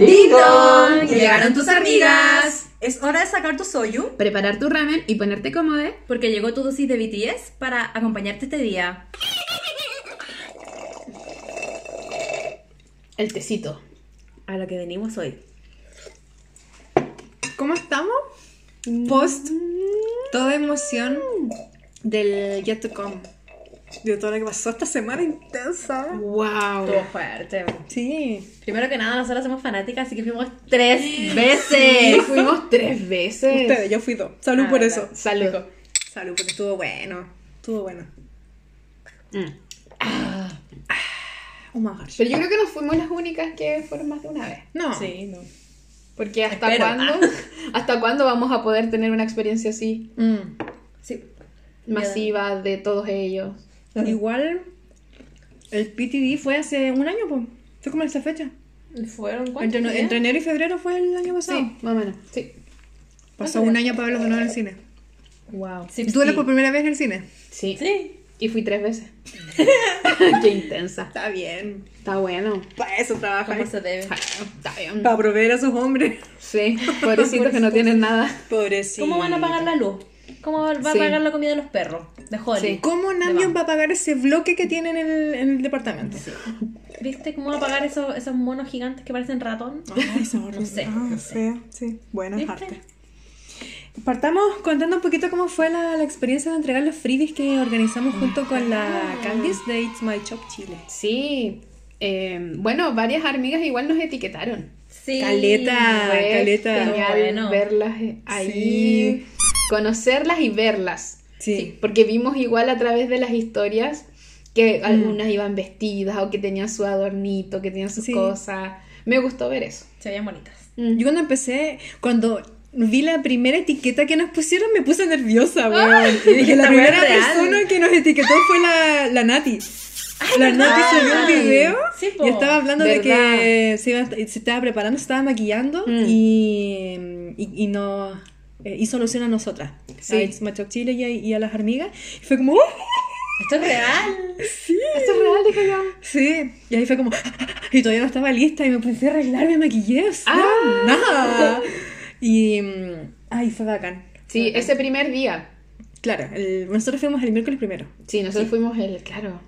¡Llegaron tus amigas! Es hora de sacar tu soyu. Preparar tu ramen y ponerte cómodo. Porque llegó tu dosis de BTS para acompañarte este día. El tecito. A lo que venimos hoy. ¿Cómo estamos? Post toda emoción del Yet to Come. De todo lo que pasó esta semana intensa. ¡Wow! Estuvo fuerte. Sí. Primero que nada, nosotros somos fanáticas, así que fuimos tres Sí, veces. fuimos tres veces. Ustedes, yo fui dos. Salud Ah, por verdad. eso. Salud. Salud, porque estuvo bueno. Estuvo bueno. Mm. Oh my gosh. Pero yo creo que no fuimos las únicas que fueron más de una vez. No. Sí, no. Porque hasta Espero. cuándo, hasta cuándo vamos a poder tener una experiencia así Mm. Sí. masiva de todos ellos. Igual el PTD fue hace un año, pues. Fue como en esta fecha. ¿Fueron cuántos Entre, enero y febrero fue el año pasado. Sí, más o menos. Sí. Pasó un año para verlos de nuevo en el cine. Wow. Sí, ¿Tú eres sí. por primera vez en el cine? Sí. Sí. Y fui tres veces. Qué intensa. Está bien. Está bueno. Para eso trabaja. ¿Cómo se debe? Está bien. Para proveer a sus hombres. Sí, pobrecitos que no tienen nada. Pobrecito. ¿Cómo van a pagar la luz? ¿Cómo va a Sí. pagar la comida de los perros? De Holly. Sí. ¿Cómo Bam. va a pagar ese bloque que tiene en el, en el departamento? ¿Viste cómo va a pagar esos, esos monos gigantes que parecen ratón? Ay, sorry. No sé, Ah, no sé. feo, sí. Bueno, es. Partamos contando un poquito cómo fue la, la experiencia de entregar los freebies que organizamos junto con la Candice de It's My Shop Chile. Sí. eh, bueno, varias amigas igual nos etiquetaron. Sí. Caleta. Fue caleta. Genial Bueno. verlas eh, ahí. Sí. Conocerlas y verlas. Sí. Porque vimos igual a través de las historias que algunas iban vestidas o que tenían su adornito, que tenían sus Sí. cosas. Me gustó ver eso. Se veían bonitas. Yo cuando empecé, cuando vi la primera etiqueta que nos pusieron, me puse nerviosa, weón. Y dije, la primera persona que nos etiquetó fue la, la Nati. La Nati subió un Ay, video sí, po. y estaba hablando de ¿Verdad? que se, iba- se estaba preparando, se estaba maquillando Mm. y, y, y nos eh, hizo alusión a nosotras. Sí. A Shop Chile y a, y a las amigas. Y fue como, ¡oh! Esto es real. sí. Esto es real, dije yo. Sí, y ahí fue como, y todavía no estaba lista y me puse a arreglar, me maquillé, o sea, Ah. nada. Y, mm, ay, fue bacán. Sí, Fue bacán. ese primer día. Claro, el- nosotros fuimos el miércoles primero. Sí, nosotros fuimos el, claro.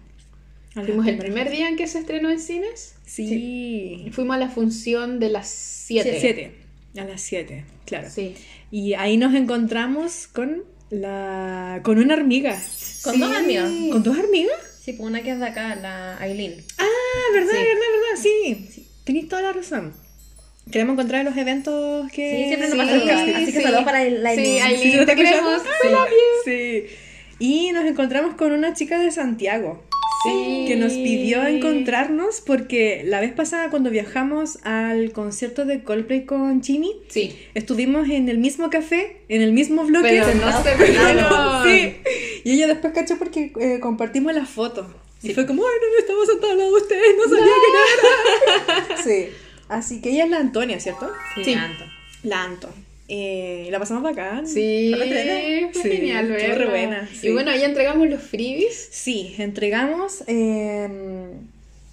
Fuimos el primer día en que se estrenó en cines. Sí. Fuimos a la función de las 7. Siete. A las siete, claro. Sí. Y ahí nos encontramos con la con una hormiga. Con dos amigas. ¿Con dos hormigas? Sí, pues una que es de acá, la Aileen. Ah, verdad, Sí. verdad, verdad, sí. Tenéis toda la razón. Queremos encontrar en los eventos que... Sí, siempre nos Sí, pasa el casting. Así que sí. saludos para la Sí, Aileen. Aileen. ¿Sí, está te queremos. Sí. Y nos encontramos con una chica de Santiago. Sí. que nos pidió encontrarnos porque la vez pasada cuando viajamos al concierto de Coldplay con Jimmy, Sí. estuvimos en el mismo café, en el mismo bloque. Pero no se. Sí. Y ella después cachó porque eh, compartimos las fotos. Y fue como, ay, no, no estamos sentados al lado de ustedes, no sabía que era. Sí. Así que ella es la Antonia, ¿cierto? Sí, Sí. tanto. La Anto. Eh, la pasamos bacán. Sí, Fue Sí, genial re buena, sí. Y bueno, ahí entregamos los freebies. Sí, entregamos eh,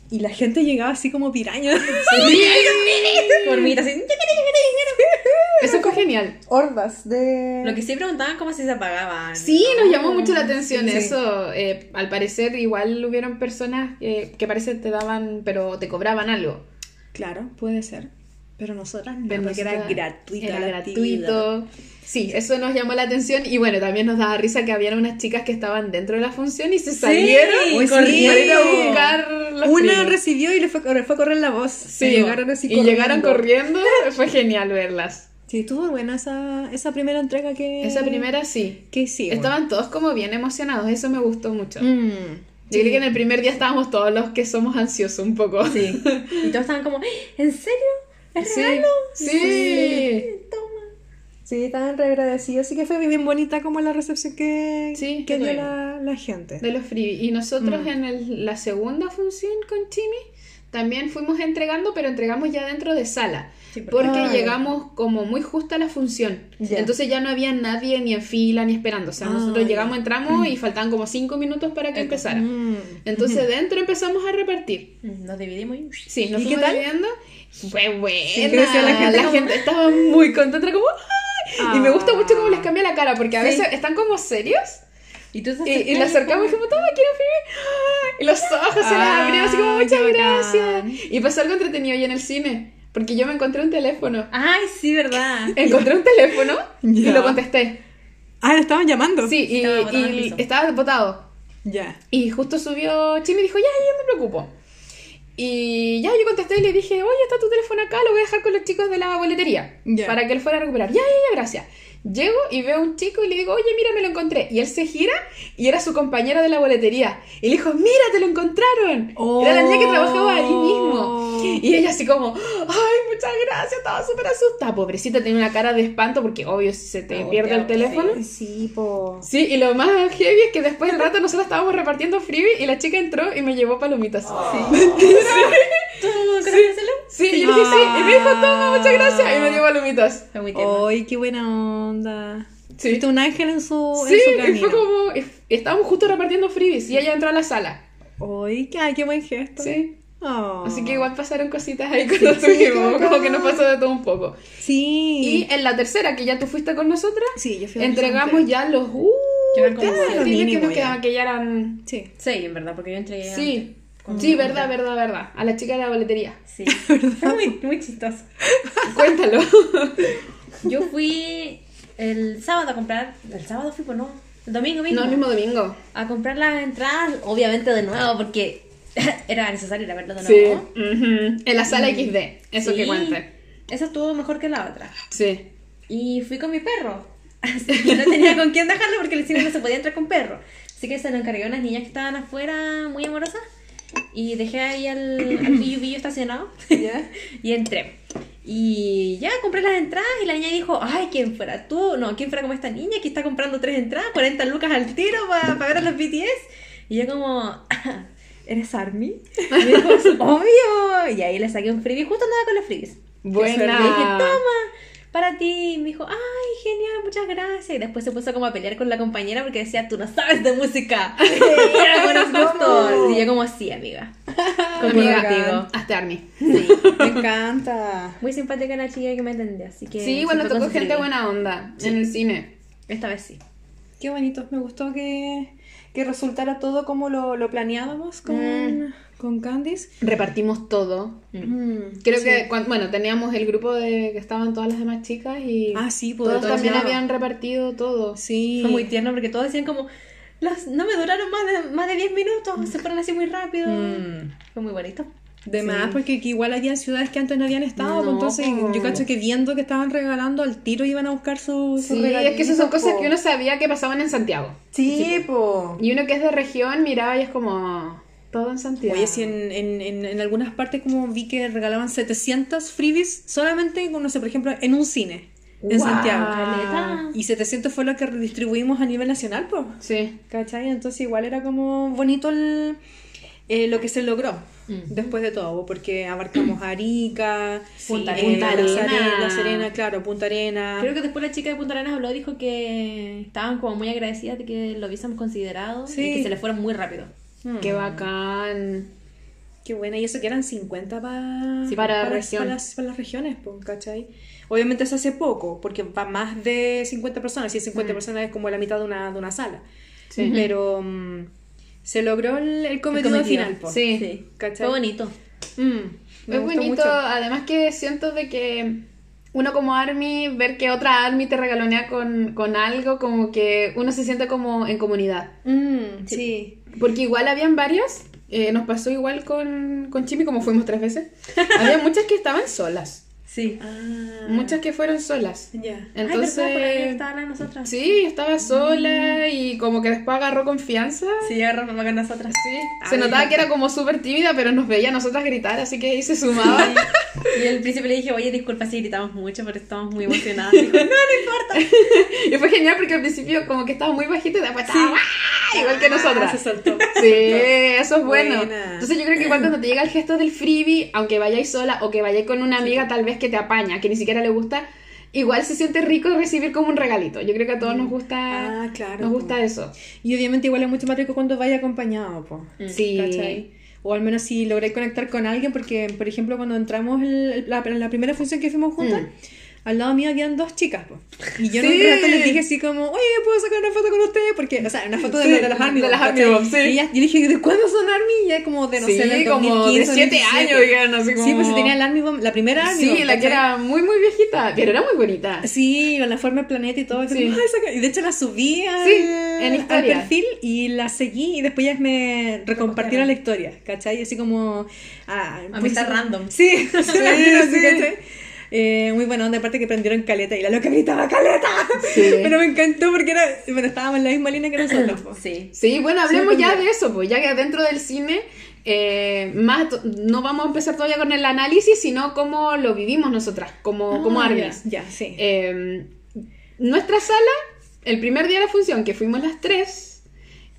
y la gente llegaba así como piraña. Formitas así. Eso fue genial. Hordas de... Lo que sí preguntaban como si se apagaban. Sí, nos llamó mucho la atención Sí. eso. Eh, al parecer, igual hubieron personas eh, que parece te daban, pero te cobraban algo. Claro, puede ser. Pero nosotras no, Pero porque era gratuita Era la actividad. gratuito. Sí, eso nos llamó la atención. Y bueno, también nos daba risa que habían unas chicas que estaban dentro de la función y se salieron corrieron sí. ir a buscar los Una freebies. recibió y le fue, fue a correr la voz. Sí, y llegaron así y llegaron corriendo. Fue genial verlas. Sí, estuvo buena esa, esa primera entrega que... Esa primera sí. Que sí. Estaban todos como bien emocionados. Eso me gustó mucho. Mm, Yo creo que en el primer día estábamos todos los que somos ansiosos un poco. Sí. Y todos estaban como, ¿en serio? ¿Es Sí. regalo? Sí. Toma. Sí, estaban re agradecidos. Así que fue bien bonita como la recepción que, Sí, que dio la, la gente. De los freebies. Y nosotros Mm. en el- la segunda función con Chimi también fuimos entregando, pero entregamos ya dentro de sala. Sí, porque- Ah, llegamos como muy justo a la función. Ya. Entonces ya no había nadie ni en fila ni esperando. O sea, Ah, nosotros llegamos, entramos y faltaban como cinco minutos para que empezara. Mm. Entonces dentro empezamos a repartir. Mm, Nos dividimos y... Sí, nos ¿Y qué fuimos tal? dividiendo. Fue buena. Sí, la gente como- estaba muy contenta, como ¡ay! Y me gusta mucho cómo les cambia la cara, porque a Sí. veces están como serios. Y tú Y, y le acercamos y dijimos, toma, quiero firme. Y los ojos se les Ah, abrieron así como, muchas gracias. Y pasó algo entretenido ahí en el cine, porque yo me encontré un teléfono. Ay, sí, verdad. Encontré un teléfono y Ya. lo contesté. Ah, ¿le estaban llamando? Sí, y, Estaba y estaba botado. Ya. Y justo subió Chimi y dijo, ya, ya me preocupo. Y ya yo contesté y le dije, oye, está tu teléfono acá, lo voy a dejar con los chicos de la boletería. Ya. Para que él fuera a recuperar. Ya, ya, ya, gracias. Llego y veo a un chico y le digo, oye, mira, me lo encontré. Y él se gira y era su compañera de la boletería. Y le dijo, mira, te lo encontraron. Era la niña que trabajaba ahí mismo. Y ella así como, ay, muchas gracias, estaba súper asustada. Pobrecita, tenía una cara de espanto porque obvio si se te Oh, pierde el teléfono. Sí, sí, po. Sí, y lo más heavy es que después del rato nosotros estábamos repartiendo freebie y la chica entró y me llevó palomitas. ¿Tú conoces hacerlo? Sí, y yo dije sí, y me dijo, toma, muchas gracias, y me dio palomitas. Fue muy tierno. Ay, qué buena onda. Sí. Viste un ángel en su, Sí, en su camino. fue como, y estábamos justo repartiendo freebies y ella entró a la sala. Ay, qué, ay, qué buen gesto. Sí. Oh. Así que igual pasaron cositas ahí cuando estuvimos, qué como que nos pasó de todo un poco. Sí. Y en la tercera, que ya tú fuiste con nosotras, sí, yo fui a entregamos ya los... Uh, como ya, freebies que nos ya. quedaban, que ya eran... Sí. Sí, en verdad, porque yo entregué Sí, antes, sí, verdad, verdad, verdad. A la chica de la boletería. Sí. Fue muy, muy chistoso. Cuéntalo. Yo fui el sábado a comprar. El sábado fui, pues no. El domingo mismo. No, el mismo domingo. A comprar las entradas, obviamente de nuevo, porque era necesario ir a verlo de Sí. nuevo. ujú. En la sala XD, eso Sí. que cuente. Esa estuvo mejor que la otra. Sí. Y fui con mi perro. Así que no tenía con quién dejarlo porque el cine no se podía entrar con perro. Así que se lo encargué a unas niñas que estaban afuera muy amorosas. Y dejé ahí al, al billu billu estacionado. ¿Ya? y entré. Y ya compré las entradas y la niña dijo, ay, ¿quién fuera tú? No, ¿quién fuera como esta niña que está comprando tres entradas, 40 lucas al tiro para ver a los BTS? Y yo como, ¿eres Army? Y me dijo, obvio. Y ahí le saqué un freebie, justo andaba con los freebies. Buena. Y le dije, toma, para ti. Y me dijo, ay, genial, muchas gracias. Y después se puso como a pelear con la compañera porque decía, tú no sabes de música. Y era gustos. Y yo como, sí, amiga. Contigo. Hasta Army. Sí. Me encanta. Muy simpática la chica que me entendió, así que... Sí, siempre tocó gente buena onda en el cine. Esta vez sí. Qué bonito. Me gustó que, que resultara todo como lo, lo planeábamos con, con Candice. Repartimos todo. Mm, Creo sí. que, bueno, teníamos el grupo de que estaban todas las demás chicas y Ah, sí, pues, todos también habían repartido todo. Sí. Fue muy tierno porque todos decían como... Las, no me duraron más de, más de 10 minutos, se fueron así muy rápido. Mm. Fue muy bonito. De más, porque que igual había ciudades que antes no habían estado, pues, No, entonces po. yo cacho que viendo que estaban regalando al tiro iban a buscar sus su Sí, es que esas son cosas que uno sabía que pasaban en Santiago. Sí, po. Y uno que es de región miraba y es como todo en Santiago. Oye, si en, en, en, en algunas partes como vi que regalaban 700 freebies solamente, con, no sé, por ejemplo, en un cine en. Santiago. Caleta. Y 700 fue lo que redistribuimos a nivel nacional, pues. Sí. ¿Cachai? Entonces igual era como bonito el, eh, lo que se logró después de todo, porque abarcamos Arica, Punta eh, Punta La. Serena, La Serena, claro, Punta Arena. Creo que después la chica de Punta Arenas habló, dijo que estaban como muy agradecidas de que lo hubiésemos considerado Sí. y que se le fueron muy rápido. Mm. Qué bacán. Qué buena, y eso que eran 50 pa- Sí, para para, región. para las, para las regiones, pues, ¿cachai? Obviamente eso hace poco, porque va más de 50 personas, y 50 personas es como la mitad de una, de una sala. Sí. Pero mm, se logró el, el cometido, cometido. final, pues. Sí. ¿cachai? Fue bonito. Mm, me Es gustó bonito, mucho. además que siento de que uno como Army, ver que otra Army te regalonea con, con algo, como que uno se siente como en comunidad. Mm, sí. Porque igual habían varias, eh, nos pasó igual con, con Chimi, como fuimos tres veces. Había muchas que estaban solas, Sí. Ah, muchas que fueron solas. Ya. Entonces. Por ahí estaba la de nosotras. sí, estaba sola y como que después agarró confianza. Sí, agarramos con nosotras. Sí, se notaba que era como súper tímida, pero nos veía a nosotras gritar, así que ahí se sumaba. Y al principio le dije, oye, disculpa si gritamos mucho, pero estamos muy emocionadas. Dijo, no, no importa. y fue genial porque al principio como que estaba muy bajito y después estaba... ¡ah! Igual que nosotras. Se soltó. Sí, eso es bueno. Buena. Entonces yo creo que cuando te llega el gesto del freebie, aunque vayáis sola o que vayáis con una amiga tal vez que te apaña, que ni siquiera le gusta, igual se siente rico recibir como un regalito. Yo creo que a todos nos gusta, Ah, claro, nos po. gusta eso. Y obviamente igual es mucho más rico cuando vaya acompañado, po. Sí. ¿Cachai? O al menos si logré conectar con alguien, porque, por ejemplo, cuando entramos en la, la primera función que fuimos juntas, al lado mío habían dos chicas, po. Y yo en un rato les dije así como, oye, ¿puedo sacar una foto con ustedes? Porque, o sea, una foto de, Sí, la- de las Army de las Army sí. Y ellas- yo dije, ¿de cuándo son Army? Y ya como de, no sí, sé, del como 2015, de 7 2017. años, digan, así como... Sí, pues se tenía el Army Bomb, la primera Army Sí, Bomb, la que era muy, muy viejita, pero era muy bonita. Sí, con la forma del planeta y todo. Sí. Como, "Ay, saca-". Y de hecho la subí al, en perfil y la seguí y después ellas me recompartieron la historia, ¿cachai? Así como... Ah, Amistad pues, random. Sí, sí, sí. ¿cachai? Eh, muy buena onda, aparte que prendieron caleta y la loca gritaba caleta. Sí. Pero me encantó porque era, bueno, estábamos en la misma línea que nosotros. Sí. Sí, bueno, hablemos Sí, ya de eso, pues ya que dentro del cine, eh, más no vamos a empezar todavía con el análisis, sino cómo lo vivimos nosotras, como, como Ah, armies. Ya, ya, sí. Eh, nuestra sala, el primer día de la función, que fuimos las tres,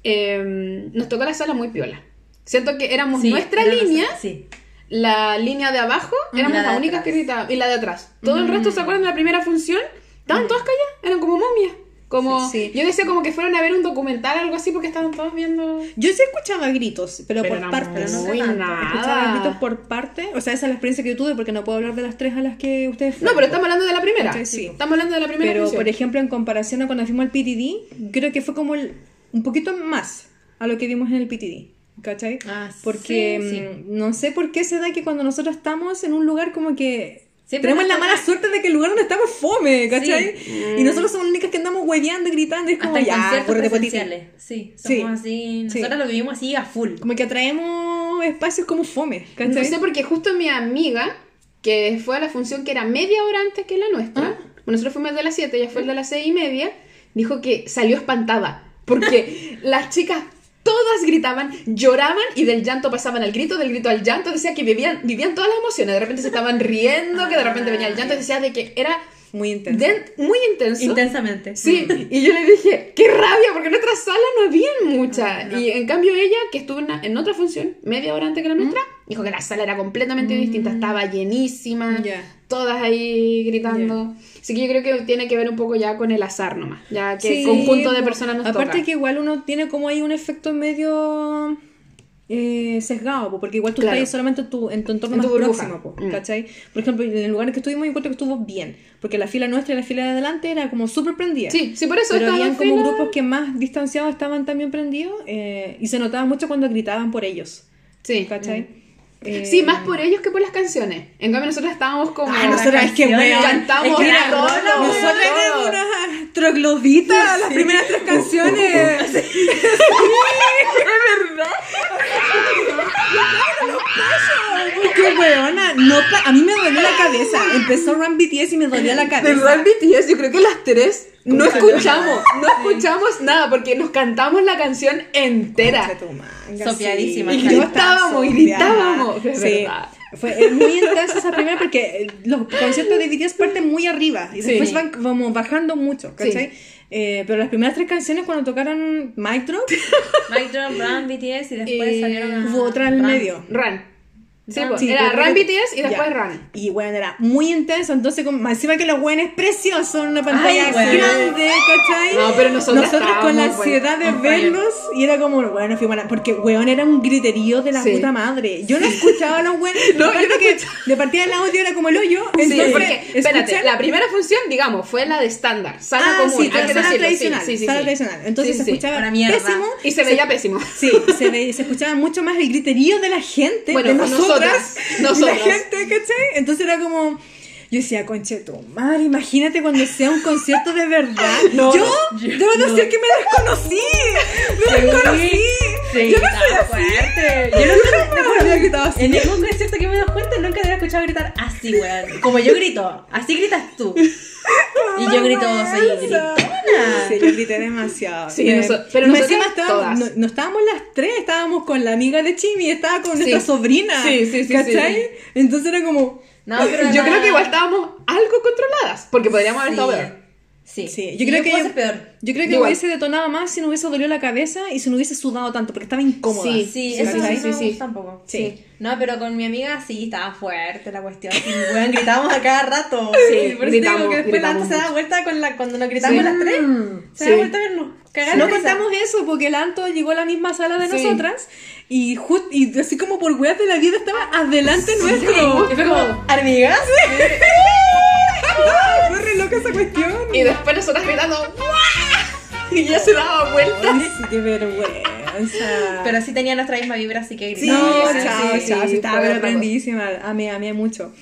eh, nos tocó la sala muy piola. Siento que éramos Sí, nuestra línea, Sí. La línea de abajo, éramos la las únicas que gritaban, y la de atrás. Todo el resto, ¿se acuerdan de la primera función? Estaban todas calladas, eran como momias. Como, Sí, sí. Yo decía como que fueron a ver un documental o algo así porque estaban todos viendo... Yo sí escuchaba gritos, pero, Pero por no partes. no muy tanto. Escuchaba nada. gritos por parte. O sea, esa es la experiencia que yo tuve porque no puedo hablar de las tres a las que ustedes No, fueron. pero estamos hablando de la primera. Sí, sí. Estamos hablando de la primera Pero, función. por ejemplo, en comparación a cuando fuimos al PTD, creo que fue como el- un poquito más a lo que vimos en el PTD. ¿Cachai? Ah, Porque sí, sí. mm, no sé por qué se da que cuando nosotros estamos en un lugar como que Siempre tenemos la mala suerte de que el lugar donde estamos es fome, ¿cachai? Sí. Y nosotros somos las únicas que andamos hueveando y gritando y es como Hasta ya, conciertos acuérdate, potito". presenciales. Sí, Sí. somos así. Sí. Nosotros lo vivimos así a full. Como que atraemos espacios como fome, No ¿cachai? sé, porque justo mi amiga, que fue a la función que era media hora antes que la nuestra, Ah. bueno, nosotros fuimos de las 7, ella fue el de las 6 y media, dijo que salió espantada. Porque las chicas todas gritaban, lloraban y del llanto pasaban al grito, del grito al llanto, decía que vivían, vivían todas las emociones, de repente se estaban riendo, que de repente venía el llanto, decía de que era Muy intenso. muy intenso. Intensamente. Sí, y yo le dije, qué rabia, porque en nuestra sala no habían muchas. Y en cambio ella, que estuvo en, otra función, media hora antes que la nuestra, dijo que la sala era completamente distinta, estaba llenísima, Ya. Todas ahí gritando. Así que yo creo que tiene que ver un poco ya con el azar nomás, ya que Sí, el conjunto de personas nos Aparte toca. que igual uno tiene como ahí un efecto medio eh, sesgado, po, porque igual tú Claro. estás ahí solamente en tu, en tu entorno En más próximo, po, Mm. ¿cachai? Por ejemplo, en el lugar en que estuvimos, yo encuentro que estuvo bien, porque la fila nuestra y la fila de adelante era como súper prendida. Sí, sí, por eso Pero habían como fila- grupos que más distanciados estaban también prendidos eh, y se notaba mucho cuando gritaban por ellos, Sí. ¿cachai? Eh, Sí, más por ellos que por las canciones. En cambio nosotros estábamos como... Ah, nosotras es que weón, Cantamos es que todo. éramos unas trogloditas las primeras tres canciones. Porque weona, no a mí me dolió la cabeza. Empezó Run BTS y me dolió la De cabeza. verdad, BTS, yo creo que las tres no escuchamos, no escuchamos nada porque nos cantamos la canción entera. Sopiadísima, sí. Y Yo estaba gritábamos, Sí. verdad. Fue eh, muy intensa esa primera porque eh, los conciertos de BTS parten muy arriba y Sí. después van como bajando mucho, ¿cachai? Eh, pero las primeras tres canciones cuando tocaron Mic Drop, Mic Drop, Run, BTS y después Eh, salieron a... hubo otra en el medio. Run. Sí, pues, Sí, era Run BTS y después. Run. Y bueno, era muy intenso, entonces como, más encima que los buenos es precioso en una pantalla Ay, grande, ¿cachai? No, pero nosotras con la ansiedad de verlos y era como, bueno, la- porque weón era un griterío de la Sí. puta madre. Yo no escuchaba a los weones, No, aparte yo no que de partida el audio era como el hoyo, Sí, entonces porque, espérate, escuchar- la primera función, digamos, fue la de estándar, sala Ah, común, sí, hay que sala decirlo, tradicional, sí, sala sí. tradicional. Entonces Sí, se escuchaba pésimo. Y se veía pésimo. Sí, se, ve- se escuchaba mucho más el griterío de la gente, Bueno, de nosotras, nosotras, la gente, ¿cachai? Entonces era como, yo decía, conche tu madre, imagínate cuando sea un concierto de verdad. No, yo, no, debo decir que me desconocí, me desconocí. Sí, yo no estaba soy así. fuerte. Yo nunca, había gritado así. En ningún concierto que me dado cuenta nunca te había escuchado gritar así, weón. Como yo grito, así gritas tú. Y yo grito, soy gritona. Yo grité demasiado. Sí, Eh, noso- pero encima estábamos, no, no estábamos las tres, estábamos con la amiga de Chimi, estaba con Sí. nuestra sobrina. Sí, sí, sí, ¿Cachai? sí, Entonces era como. No, pero Yo creo que igual estábamos algo controladas, porque podríamos haber estado peor. Sí. Sí, yo creo que yo- peor. Yo creo que Igual. hubiese detonado más si no hubiese dolido la cabeza y si no hubiese sudado tanto, porque estaba incómoda. Sí, Sí, eso sí, Sí, sí. tampoco. Sí. No, pero con mi amiga sí estaba fuerte la cuestión. Weón, gritábamos a cada rato. Sí, por eso digo que después la se da vuelta con la, cuando nos gritamos Sí. las tres. Se Sí. da vuelta a vernos. Cagar No contamos eso porque el Anto llegó a la misma sala de Sí. nosotras y, ju- y así como por weas de la vida estaba adelante nuestro. Y fue como, ¿amigas? Fue re loca esa cuestión. Y después nosotras gritando ¡Guau! Y ella se daba vuelta. Ay, sí, vergüenza. Pero sí tenía nuestra misma vibra, así que Sí, no, sí, chao, sí, chao, sí, sí, estaba pero otra prendísima. Amé, amé mucho.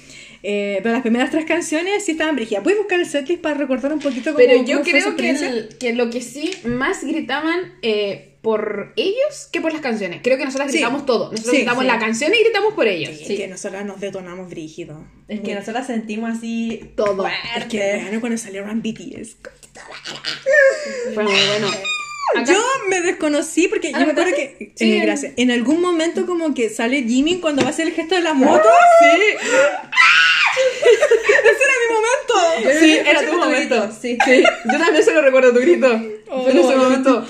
Eh, pero las primeras tres canciones sí estaban brígidas. ¿Puedes buscar el setlist para recordar un poquito cómo Pero yo cómo creo que, el- que lo que sí más gritaban eh, por ellos que por las canciones. Creo que nosotras Sí. gritamos todo. Nosotros Sí, gritamos sí. la canción y gritamos por ellos. Es que nosotras nos detonamos brígido. Es que nosotras sentimos así Todo. Es que fuerte. bueno, cuando salieron BTS. Fue muy bueno. Acá- Yo me desconocí porque ¿Ah, yo me acuerdo que. Sí. gracias. En algún momento, como que sale Jimmy cuando va a hacer el gesto de la moto. Sí. Ese era mi momento. Sí, era tu momento. sí. Sí, yo también se lo recuerdo tu grito. Fue en ese Oh, momento.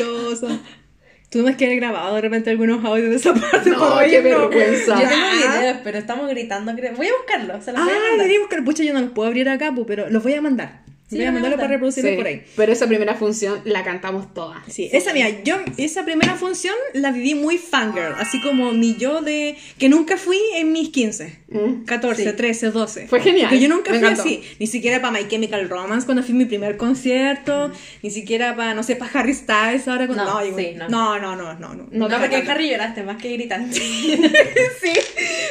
Tuvimos que haber grabado de repente algunos audios de esa parte. No, qué oírlo. vergüenza. Yo tengo Ah. videos, pero estamos gritando. Voy a se los Ah, voy a mandar. debería buscar. Pucha, yo no los puedo abrir acá, pero los voy a mandar. Sí, voy a lo voy a mandarlo para reproducirlo Sí, por ahí. Pero esa primera función la cantamos todas. Sí, esa mía, yo esa primera función la viví muy fangirl, así como mi yo de que nunca fui en mis 15, Mm. 14, Sí. 13, 12. Fue genial, Que yo nunca me fui encantó. así, ni siquiera para My Chemical Romance cuando fui a mi primer concierto, ni siquiera para no sé, para Harry Styles ahora con... No, no, no. no, no, no, no, no, No, no, porque en no. Harry lloraste más que gritaste. sí,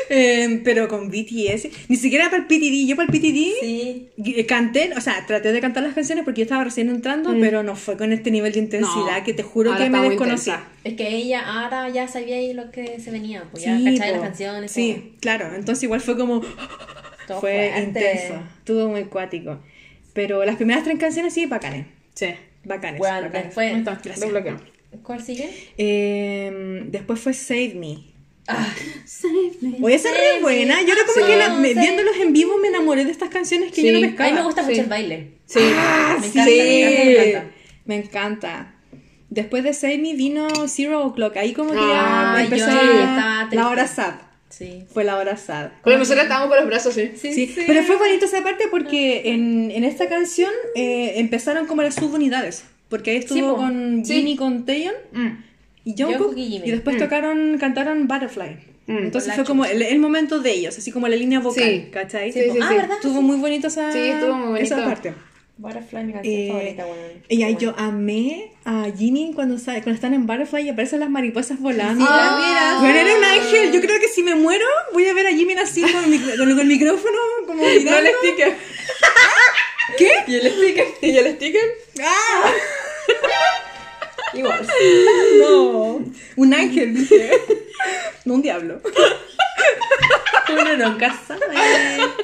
Eh, pero con BTS, ni siquiera para el PTD, yo para el PTD Sí. Canté, o sea, traté de cantar las canciones porque yo estaba recién entrando, pero no fue con este nivel de intensidad No, que te juro ahora que me desconocí. intensa. Es que ella ahora ya sabía ahí lo que se venía, pues ya Sí, po. las canciones. Sí, claro. Entonces igual fue como... Todo fue fuerte. intenso. Estuvo muy cuático. Pero las primeras tres canciones sí, bacanes. Sí. Bacanes. Bueno, bacanes. después-. ¿Cuál sigue? Eh, después fue Save Me. Ah, Oye, esa es Save re buena. Me. Yo era como Sí. que la- me- viéndolos en vivo me enamoré de estas canciones que Sí. yo no a pescaba. mí me gusta mucho Sí. el baile. Sí. Ah, Me sí. encanta, me encanta, me encanta. Me encanta. Después de Save Me vino Zero O'Clock. Ahí como que Ah, ya empezó a- la hora sad. Sí. Fue la hora sad. Pero nosotros estábamos con los brazos, sí. Sí, pero fue bonito esa parte porque en, en esta canción eh, empezaron como las subunidades. Porque ahí estuvo Sí, con Sí. Ginny, con Taeyeon Mm. Y Jungkook. Y Jimin. después tocaron, cantaron Butterfly. Mm. Entonces fue como el, el momento de ellos, así como la línea vocal, Sí. ¿cachai? Sí, Tipo, sí, ah, sí. ¿verdad? Estuvo muy bonito esa, Sí, estuvo muy esa bonito. parte. Butterfly, mi canción Eh, favorita, bueno. y ahí yo amé a Ginny cuando, sa- cuando están en Butterfly y aparecen las mariposas volando. Sí, las miras. Bueno, era un ángel. Yo creo que si me muero, voy a ver a Jimmy así con el, con el micrófono, como No mirando. el sticker. ¿Qué? ¿Y el sticker? ¿Y el sticker? ¡Ah! Igual. No. Un ángel, dije. No un diablo. Uno nunca sabe.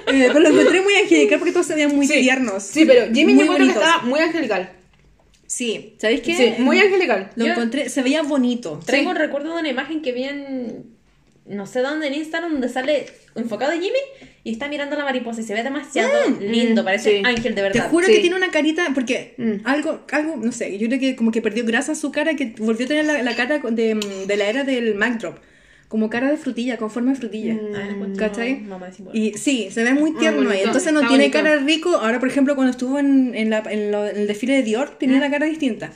Eh, pero lo encontré muy angelical porque todos se veían muy Sí. tiernos. Sí, pero Jimmy Muy yo encuentro que bonitos. estaba muy angelical. Sí, ¿sabéis qué? Sí, muy angelical. Lo Yo- encontré, se veía bonito. Traigo un recuerdo de una imagen que vi en. No sé dónde en Instagram, donde sale enfocado a Jimmy y está mirando a la mariposa y se ve demasiado lindo, parece sí. ángel de Te verdad. juro Sí. que tiene una carita, porque Mm. algo, algo, no sé, yo creo que como que perdió grasa su cara, que volvió a tener la, la cara de, de la era del Mac Drop. Como cara de frutilla, con forma de frutilla. Ah, después- ¿Cachai? no, mamá, sí, bueno. Y sí, se ve muy tierno ahí. Entonces no está tiene bonito. cara rico. Ahora, por ejemplo, cuando estuvo en, en, la- en lo- en el desfile de Dior, tenía una cara distinta.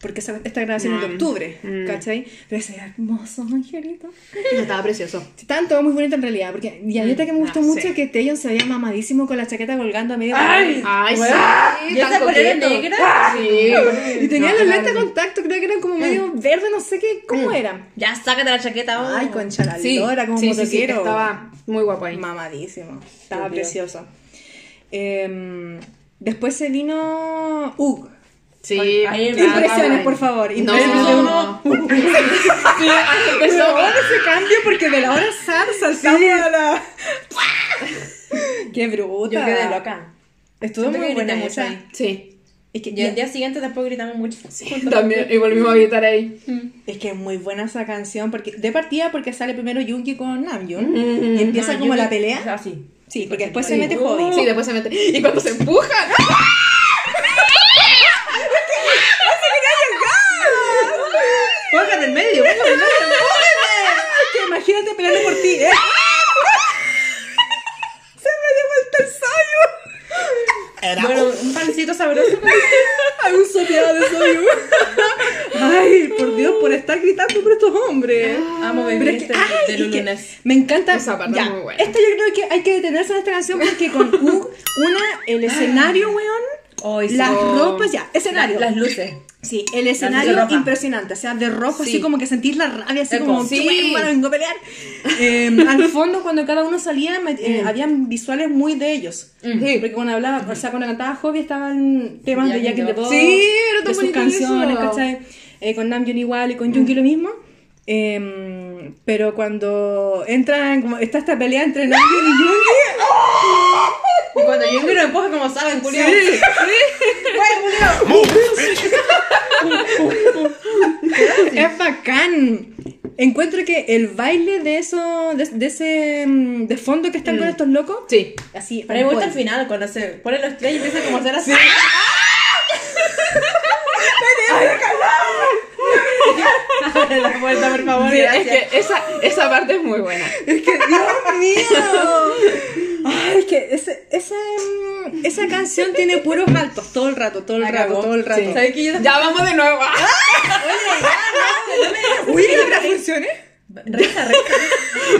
Porque esa- esta grabación es de Mm. octubre, Mm. ¿cachai? Pero ese hermoso angelito. No, estaba precioso. Estaban todos muy bonitos en realidad. Porque, y a mí que me gustó no mucho sé. que Taeyeon se veía mamadísimo con la chaqueta colgando a medio. ¡Ay! Ay, Bueno, sí. ¿y esa polera negra? Sí. Y tenía No, los era- lentes de contacto, creo que eran como medio verde, no sé qué, cómo eran. Ya, sácate la chaqueta. oh. Ay, concha la Sí, lora, como sí, sí, sí, estaba muy guapo ahí. Mamadísimo. Estaba precioso. Em, después se vino Ug. Sí. Impresiones, por favor. No, Impresiones de uno. no. Sí, ahora ese cambio porque de la hora zar saltamos a la... ¡Qué bruta! Yo quedé loca. Estuvo Siento muy que buena esa. Sí. Es que, Y el día siguiente después gritamos mucho. También, y volvimos a gritar ahí. es que es muy buena esa canción porque de partida porque sale primero Yungi con Namjoon Mm, y empieza No, como yo- la pelea. Ah, sí. Sí, porque después Sí. se mete Uh. Hobby. Sí, después se mete. Y cuando se empujan. Sabroso. Ay, un sopeado de sodio. Ay, por Dios, por estar gritando por estos hombres. Amo beber es que, este ay, de lunes. me encanta. Esa parte ya, es muy buena. Esta yo creo que hay que detenerse en esta canción porque con una, el escenario, weón, las Oh. ropas, ya, escenario. Las luces. Sí, el escenario impresionante, o sea, de rojo, así Sí. como que sentís la rabia, así Eco. como, Sí. qué bueno, vengo a pelear. Eh, al fondo, cuando cada uno salía, eh, habían visuales muy de ellos. Sí. Porque cuando hablaba, o sea, cuando cantaba Hobby estaban temas de Jack the Box. Sí, era de sus canciones, eso. ¿cachai? Eh, con Namjoon igual y con Junkie lo mismo. Eh, pero cuando entran, como está esta pelea entre Namjoon y Junkie, Y cuando yo lo empuja como saben, Julio. Es bacán. Encuentro que el baile de eso, de, de ese mm, de fondo que están con estos locos, Sí. así. Pero me gusta el final, cuando se ponen los tres y empiezan como a hacer así. Abre la puerta, por favor. Sí, es que esa, esa parte es muy buena. Es que, Dios mío. Ay, es que ese, ese, mm, esa canción tiene puros altos todo el rato, todo el La rato, todo el rato. Sí. ¿Sabes que yo Ya vamos de nuevo. Uy, ¿la funciones? Reza, reza.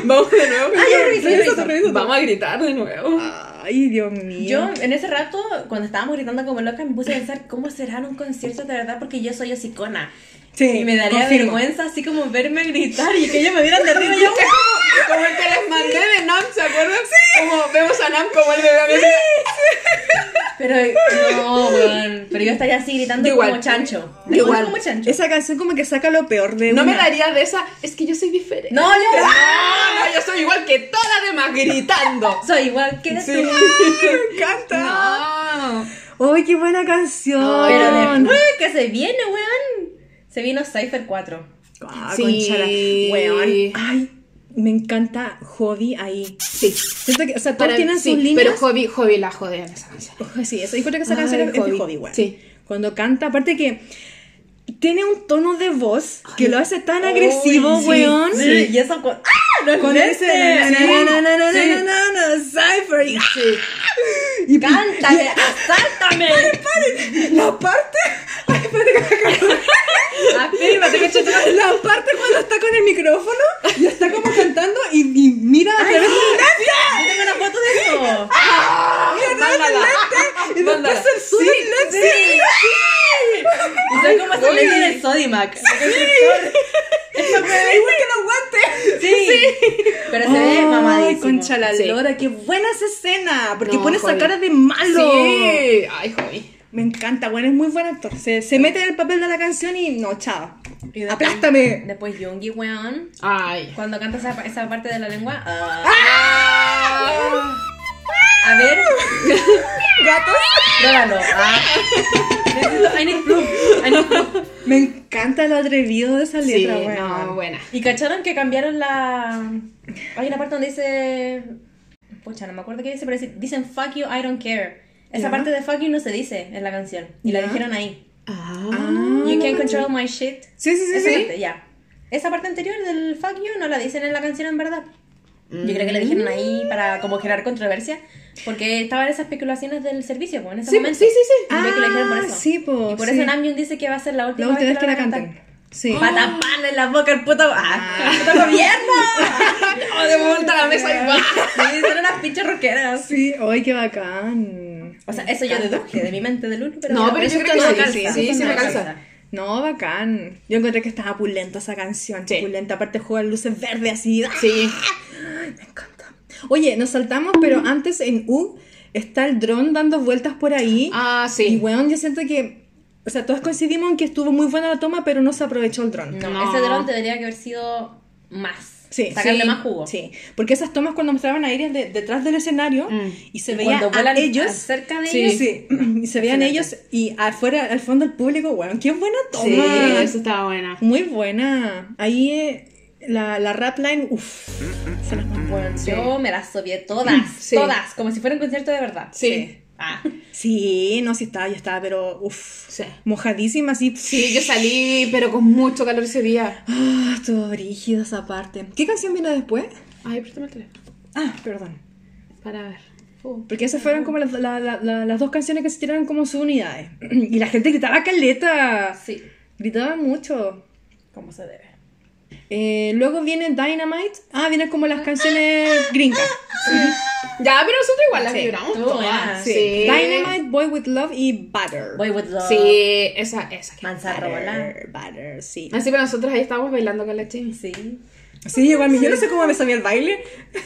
Vamos de nuevo. Ah, ya Revísate, revisé. revísate. Vamos a gritar de nuevo. Ay, Dios mío. Yo en ese rato, cuando estábamos gritando como loca, me puse a pensar cómo serán un concierto de verdad, porque yo soy hocicona. Sí, y me daría confirmo. vergüenza así como verme gritar y que ellos me vieran de arriba y yo. Como el que les mandé de Nam, ¿se acuerdan? Como vemos a Nam como el bebé. Sí. Pero no, weón. Pero yo estaría así gritando igual. como chancho. Igual. Igual como chancho. Esa canción como que saca lo peor de No me daría de esa. Es que yo soy diferente. No, yo No, no, yo soy igual que todas las demás gritando. soy igual que Sí. tú. Me encanta. No. ¡Ay, qué buena canción! Pero después que se viene, weón. Se vino Cypher 4. Ah, Sí. Weón. Ay, me encanta Hobby ahí. Sí. Siento que, o sea, todos Para- tienen sí, sus líneas. Pero Hobby, Hobby la jode en esa canción. Sí, eso encuentro que esa Ay, canción es de Hobby. Hobby, weón. Sí. Cuando canta, aparte que tiene un tono de voz que lo hace tan agresivo, sí, weón. Sí, y eso con. ¡Ah! ¡No es Cuando lente! dice na, Sí. na, na, na, na, Sí. na, na, na, Cypher y, Sí. y ¡Cántame! ¡Asáltame! la parte ay, espérate que la parte cuando está con el micrófono y está como cantando y, mira a través del lente Yo tengo una foto de eso. mira a través del Mándala. lente y después Mándala. se sube el lente Y soy como esa ley del Sodimac. igual que los guantes Sí. Pero se ve Ay, mamadísimo. concha la Sí. lora, qué buena esa escena, porque No, pone esa cara de malo. Sí. Ay, Hobby. Me encanta, bueno, es muy buen actor. Se, se mete en el papel de la canción y no, chao. Y después- Aplástame. Después Yoongi, weón. Ay. Cuando canta esa, esa parte de la lengua. ah. Ah. A ver, Gatos. pruébalo. Ah. I need proof. I need proof. Me encanta lo atrevido de esa Sí, letra, weón. no, buena. Y cacharon que cambiaron la. Hay una parte donde dice. Pucha, no me acuerdo qué dice, pero dice- dicen fuck you, I don't care. Esa Ya. parte de fuck you no se dice en la canción. Y la Ya. dijeron ahí. Ah. You can't control my shit. Sí, sí, sí, Esa sí. parte, ya. Esa parte anterior del fuck you no la dicen en la canción en verdad. Yo creo que la dijeron ahí para como generar controversia. Porque estaban esas especulaciones del servicio, pues, en ese Sí, momento. sí, sí, sí. Yo creo que la dijeron por Ah, eso. sí, po, Y por sí. eso Namjoon dice que va a ser la última, última vez que la canten. cantar. Sí. Patapán en la boca el puto. ¡Ah! ¡Puto gobierno! Oh, de vuelta a la mesa y va. Sí, son unas pinches rockeras. Sí, ay, qué bacán. O sea, eso yo deduje de mi mente del uno, pero. No, pero yo creo que todo sí, calza. sí, sí, me calza. No, bacán. Yo encontré que estaba pulenta esa canción. Sí. Pulenta, aparte juega luces verdes así. ¡ah! Sí. Me encanta. Oye, nos saltamos, pero antes en U está el dron dando vueltas por ahí. Ah, Y sí. weón, yo siento que. O sea, todos coincidimos en que estuvo muy buena la toma, pero no se aprovechó el dron. No, No. ese dron que haber sido más. Sí, Sacarle sí, más jugo. Sí, porque esas tomas cuando mostraban a Iris de- detrás del escenario Mm. y se Y veía cuando a vuelan ellos. cerca de Sí. ellos. Sí, y se veían ellos y afuera, al fondo el público, weón, qué buena toma. Sí, eso estaba buena. Muy buena. Ahí eh, la, la rap line, uff, se las. Bueno, yo me las sobié todas. Todas. Como si fuera un concierto de verdad. Sí. Ah. Sí, no, sí estaba, yo estaba, pero uff, Sí. mojadísima, así. Sí, yo salí, pero con mucho calor ese día. Ah, estuvo brígido esa parte. ¿Qué canción vino después? Ay, préstame el teléfono. Ah, perdón. Para ver. Uh. Porque esas fueron como las, la- la- la- las dos canciones que se tiraron como sus unidades. Y la gente gritaba caleta. Sí, Gritaba mucho. como se debe. Eh, luego viene Dynamite. Ah, vienen como las canciones gringas. Ya, pero nosotros igual las Sí. vibramos Estuvo todas. Sí. Dynamite, Boy with Love y Butter. Boy with love. Sí, esa, esa. Manzarrola. Butter, Butter, sí. Así pero nosotros ahí estábamos bailando con la Chimi. Sí. Sí, igual, yo no sé cómo me sabía el baile.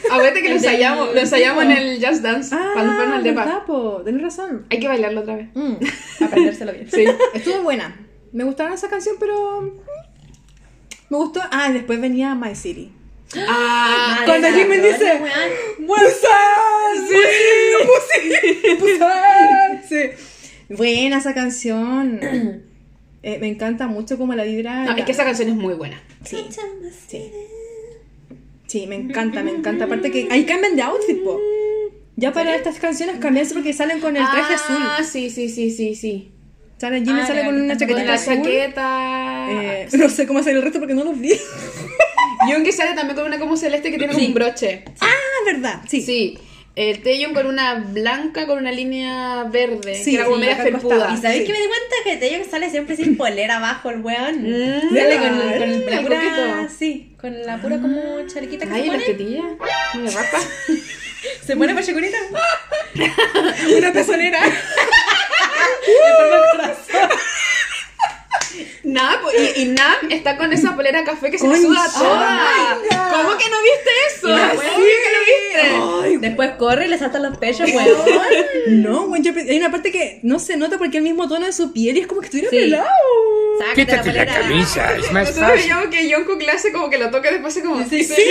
Acuérdate que lo ensayamos, lo ensayamos en el Just Dance cuando fueron Ah, al depa. tenés razón. Hay que bailarlo otra vez. Mm. Aprendérselo bien. Sí. Estuvo buena. Me gustaron esa canción, pero. Me gustó. Ah, y después venía My City. Ah, Cuando Jimin dice, ¡Busan! ¡Sí! ¡Busan! Sí. Buena esa canción. Eh, me encanta mucho como la vibra. no, es que esa canción es muy buena. Sí, sí. Sí, me encanta, me encanta. Aparte que ahí cambian de outfit, po. Ya para estas canciones cambian porque salen con el traje ah, azul. sí, sí, sí, sí, sí. Sale, Jimmy Ah, sale con una que Con chaquetita la azul. chaqueta. Eh, no sé cómo sale el resto porque no los vi. Young que sale también con una como celeste que tiene como un broche. ah, verdad, sí. Sí. El Taeyong con una blanca con una línea verde. Sí, que era como sí, media felpuda. costado. ¿Y sabéis Sí. que me di cuenta que Tello sale siempre sin polera abajo el weón? Mm, sale con, con la El pura, coquito. sí, con la pura como chalequita que Ay, se pone. tetillas. Me rapa. Se pone pachecurita. Una pezonera. Corazón. Nam, y, y Nam está con esa polera café que se le suda toda. Oh. ¿Cómo que no viste eso? Que viste. Ay, Después corre y le saltan los pechos, weón. no, yo hay una parte que no se nota porque el mismo tono de su piel y es como que estuviera Sí. pelado. Sácate la Quítate la polera. camisa, es más Nosotros fácil. veíamos que Jungkook le hace como que lo toca después como... Sí, sí.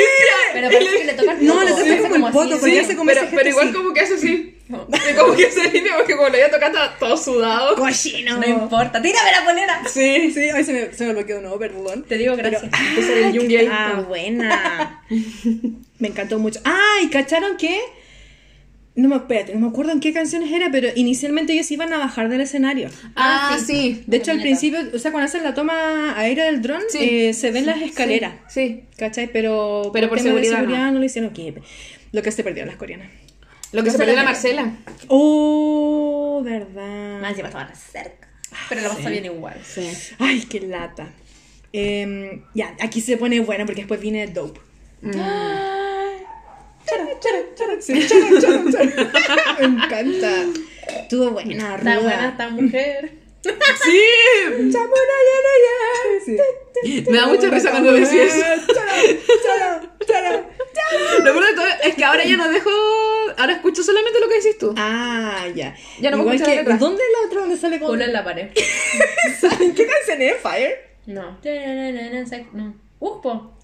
Pero parece que le toca el No, le toca como el así. poto, porque Sí, hace como pero, ese pero igual así. como que hace así. Y como que se limpia porque como lo había tocado estaba todo sudado. Cochino. No importa, tírame la polera. Sí, sí, ay, se me, se me bloqueó de nuevo, perdón. Te digo gracias. El Jung ahí. Ah, buena. me encantó mucho. Ah, y cacharon que. No me, espérate, no me acuerdo en qué canciones era, pero inicialmente ellos iban a bajar del escenario. Ah, Ah, sí. De hecho, al principio, o sea, cuando hacen la toma aérea del dron, Sí. eh, se ven las escaleras. Sí. ¿Cachai? Pero, Pero por temas de seguridad no. lo hicieron. ¿qué? Lo que se perdieron las coreanas. Lo que No se perdió la. Marcela. Oh, verdad. Más encima estaban cerca. Pero la pasó bien igual. Sí. Ay, qué lata. Em, ya, aquí se pone buena porque después viene Dope. Me encanta. Estuvo buena, Está ruda. buena esta mujer. Sí. Chamona, ya, ya, ya. Sí. Me da mucha risa cuando decís eso. Lo peor de todo es que ahora ya no dejo. Ahora escucho solamente lo que decís tú. Ah, ya. Ya no me Igual escucho la que. ¿Dónde es la otra donde sale con Culo en la pared. ¿Saben qué canción es? Fire. No. No. Uspo.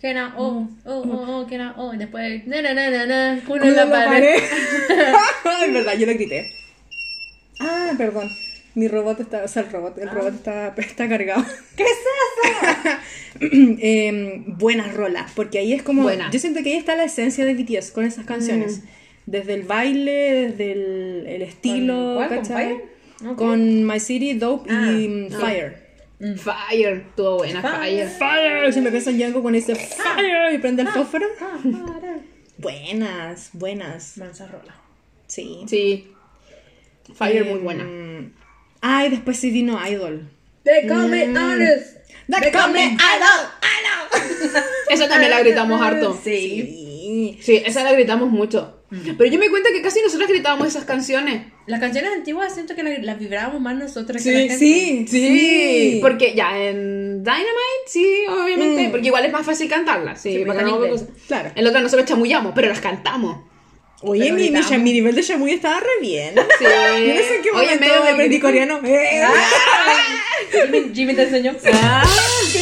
Que no, oh, oh, oh, oh, que oh. Y después, na, na, na, na, na, culo en la pared. Ay, verdad, yo lo grité. Ah, perdón. Mi robot está, o sea, el robot, el robot está, está cargado. ¿Qué es eso? Em, buenas rolas, porque ahí es como, Buena. yo siento que ahí está la esencia de BTS con esas canciones. Desde el baile, desde el, el estilo, cuál? ¿Con. Fire? Ok. Con My City, Dope Ah, y mm, Fire. Fire. Estuvo buena, Fire. Fire, siempre piensan algo con ese Fire y prende el fósforo. Buenas, buenas. Manzarrola. Sí. Sí. Fire muy Em, buena. Ay, después sí vino Idol. They call me honest. They call me Esa también la gritamos harto. Sí. Sí. Esa la gritamos mucho. Pero yo me cuenta que casi nosotros gritábamos esas canciones. Las canciones antiguas siento que las, las vibrábamos más nosotros Sí, que la gente. sí, sí. Porque ya en Dynamite, sí, obviamente. Mm. porque igual es más fácil cantarlas. Sí, Sí, para no- inglés. Claro. En la otra nosotros chamullamos, pero las cantamos. Oye, mi, mi, mi nivel de Shamuy estaba re bien. Sí. Yo no sé en qué Oye, momento del aprendí coreano. Eh. Jimmy, Jimmy te enseñó. Ah, sí.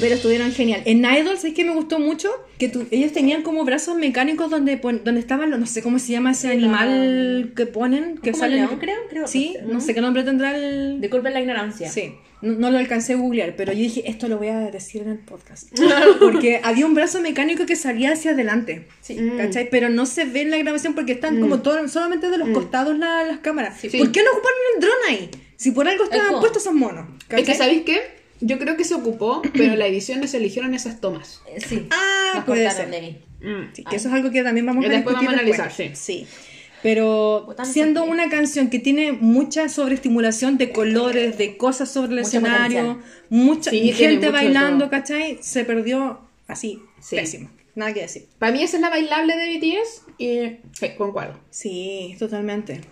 Pero estuvieron genial. En Idol, ¿sabes qué me gustó mucho? Que tu- ellos tenían como brazos mecánicos donde, pon- donde estaban, los- no sé cómo se llama ese animal que ponen, que ¿Como sale. creo? Creo, Sí, no sé, no sé qué nombre tendrá el. Disculpen la ignorancia. Sí, no, no lo alcancé a googlear, pero yo dije, esto lo voy a decir en el podcast. Porque había un brazo mecánico que salía hacia adelante. Sí. ¿Cachai? Pero no se ve en la grabación porque están como todo, solamente de los costados la- las cámaras. Sí. ¿Por qué no ocuparon el dron ahí? Si por algo estaban puestos esos monos. Es que, ¿cachai? ¿sabéis qué? Yo creo que se ocupó, pero la edición no se eligieron esas tomas. Eh, Sí. Ah, Las puede ser. de ahí. Mm. Sí, que eso es algo que también vamos a después discutir vamos a después. analizar, sí. Pero siendo una canción que tiene mucha sobreestimulación de colores, de cosas sobre el escenario, mucha Sí, gente bailando. ¿cachai? Se perdió así, Sí. pésimo. Nada que decir. Para mí esa es la bailable de BTS y sí, concuerdo. Sí, totalmente.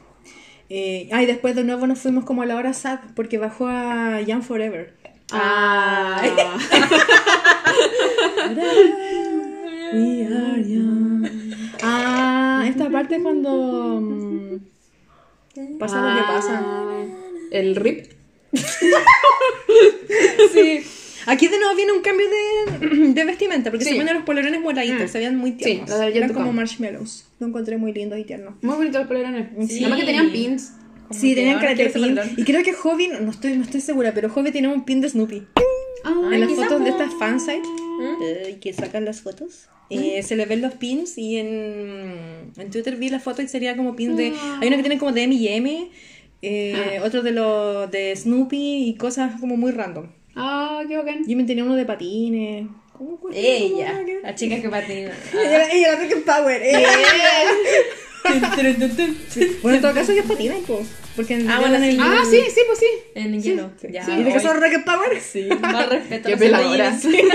Eh, ah, y después de nuevo nos fuimos como a la hora sad, porque bajó a Young Forever. Ah. We are young. Ah, esta parte es cuando mm, pasa lo que pasa. Ah, El rip. Sí. Aquí de nuevo viene un cambio de, de vestimenta, porque Sí. se ponen los polerones moraditos, Mm. se veían muy tiernos. Yet Eran como marshmallows. Lo encontré muy lindo y tierno. Muy bonitos los polerones. Sí. Además que tenían pins. Como Sí, tenían ese pin. Y creo que Hobby, no estoy, no estoy segura, pero Hobby tiene un pin de Snoopy. Ah, en las fotos de estas fansite ¿Mm? eh, que sacan las fotos eh, se le ven los pins y en, en Twitter vi la foto y sería como pins de hay uno que tienen como de M&M eh, otro de los de Snoopy y cosas como muy random Ah, qué bacán. yo me tenía uno de patines ¿Cómo cuesta? Ella, ¿Cómo? la chica que patina. ella, ella la Power eh. bueno en todo caso ellos patinan po, porque en, Ah, bueno, en el- sí. Ah, sí, sí, pues sí. En hielo. sí. Ya, ¿Y de que son Rocket Power? Sí, más respeto. Qué a los peladoras. sellos.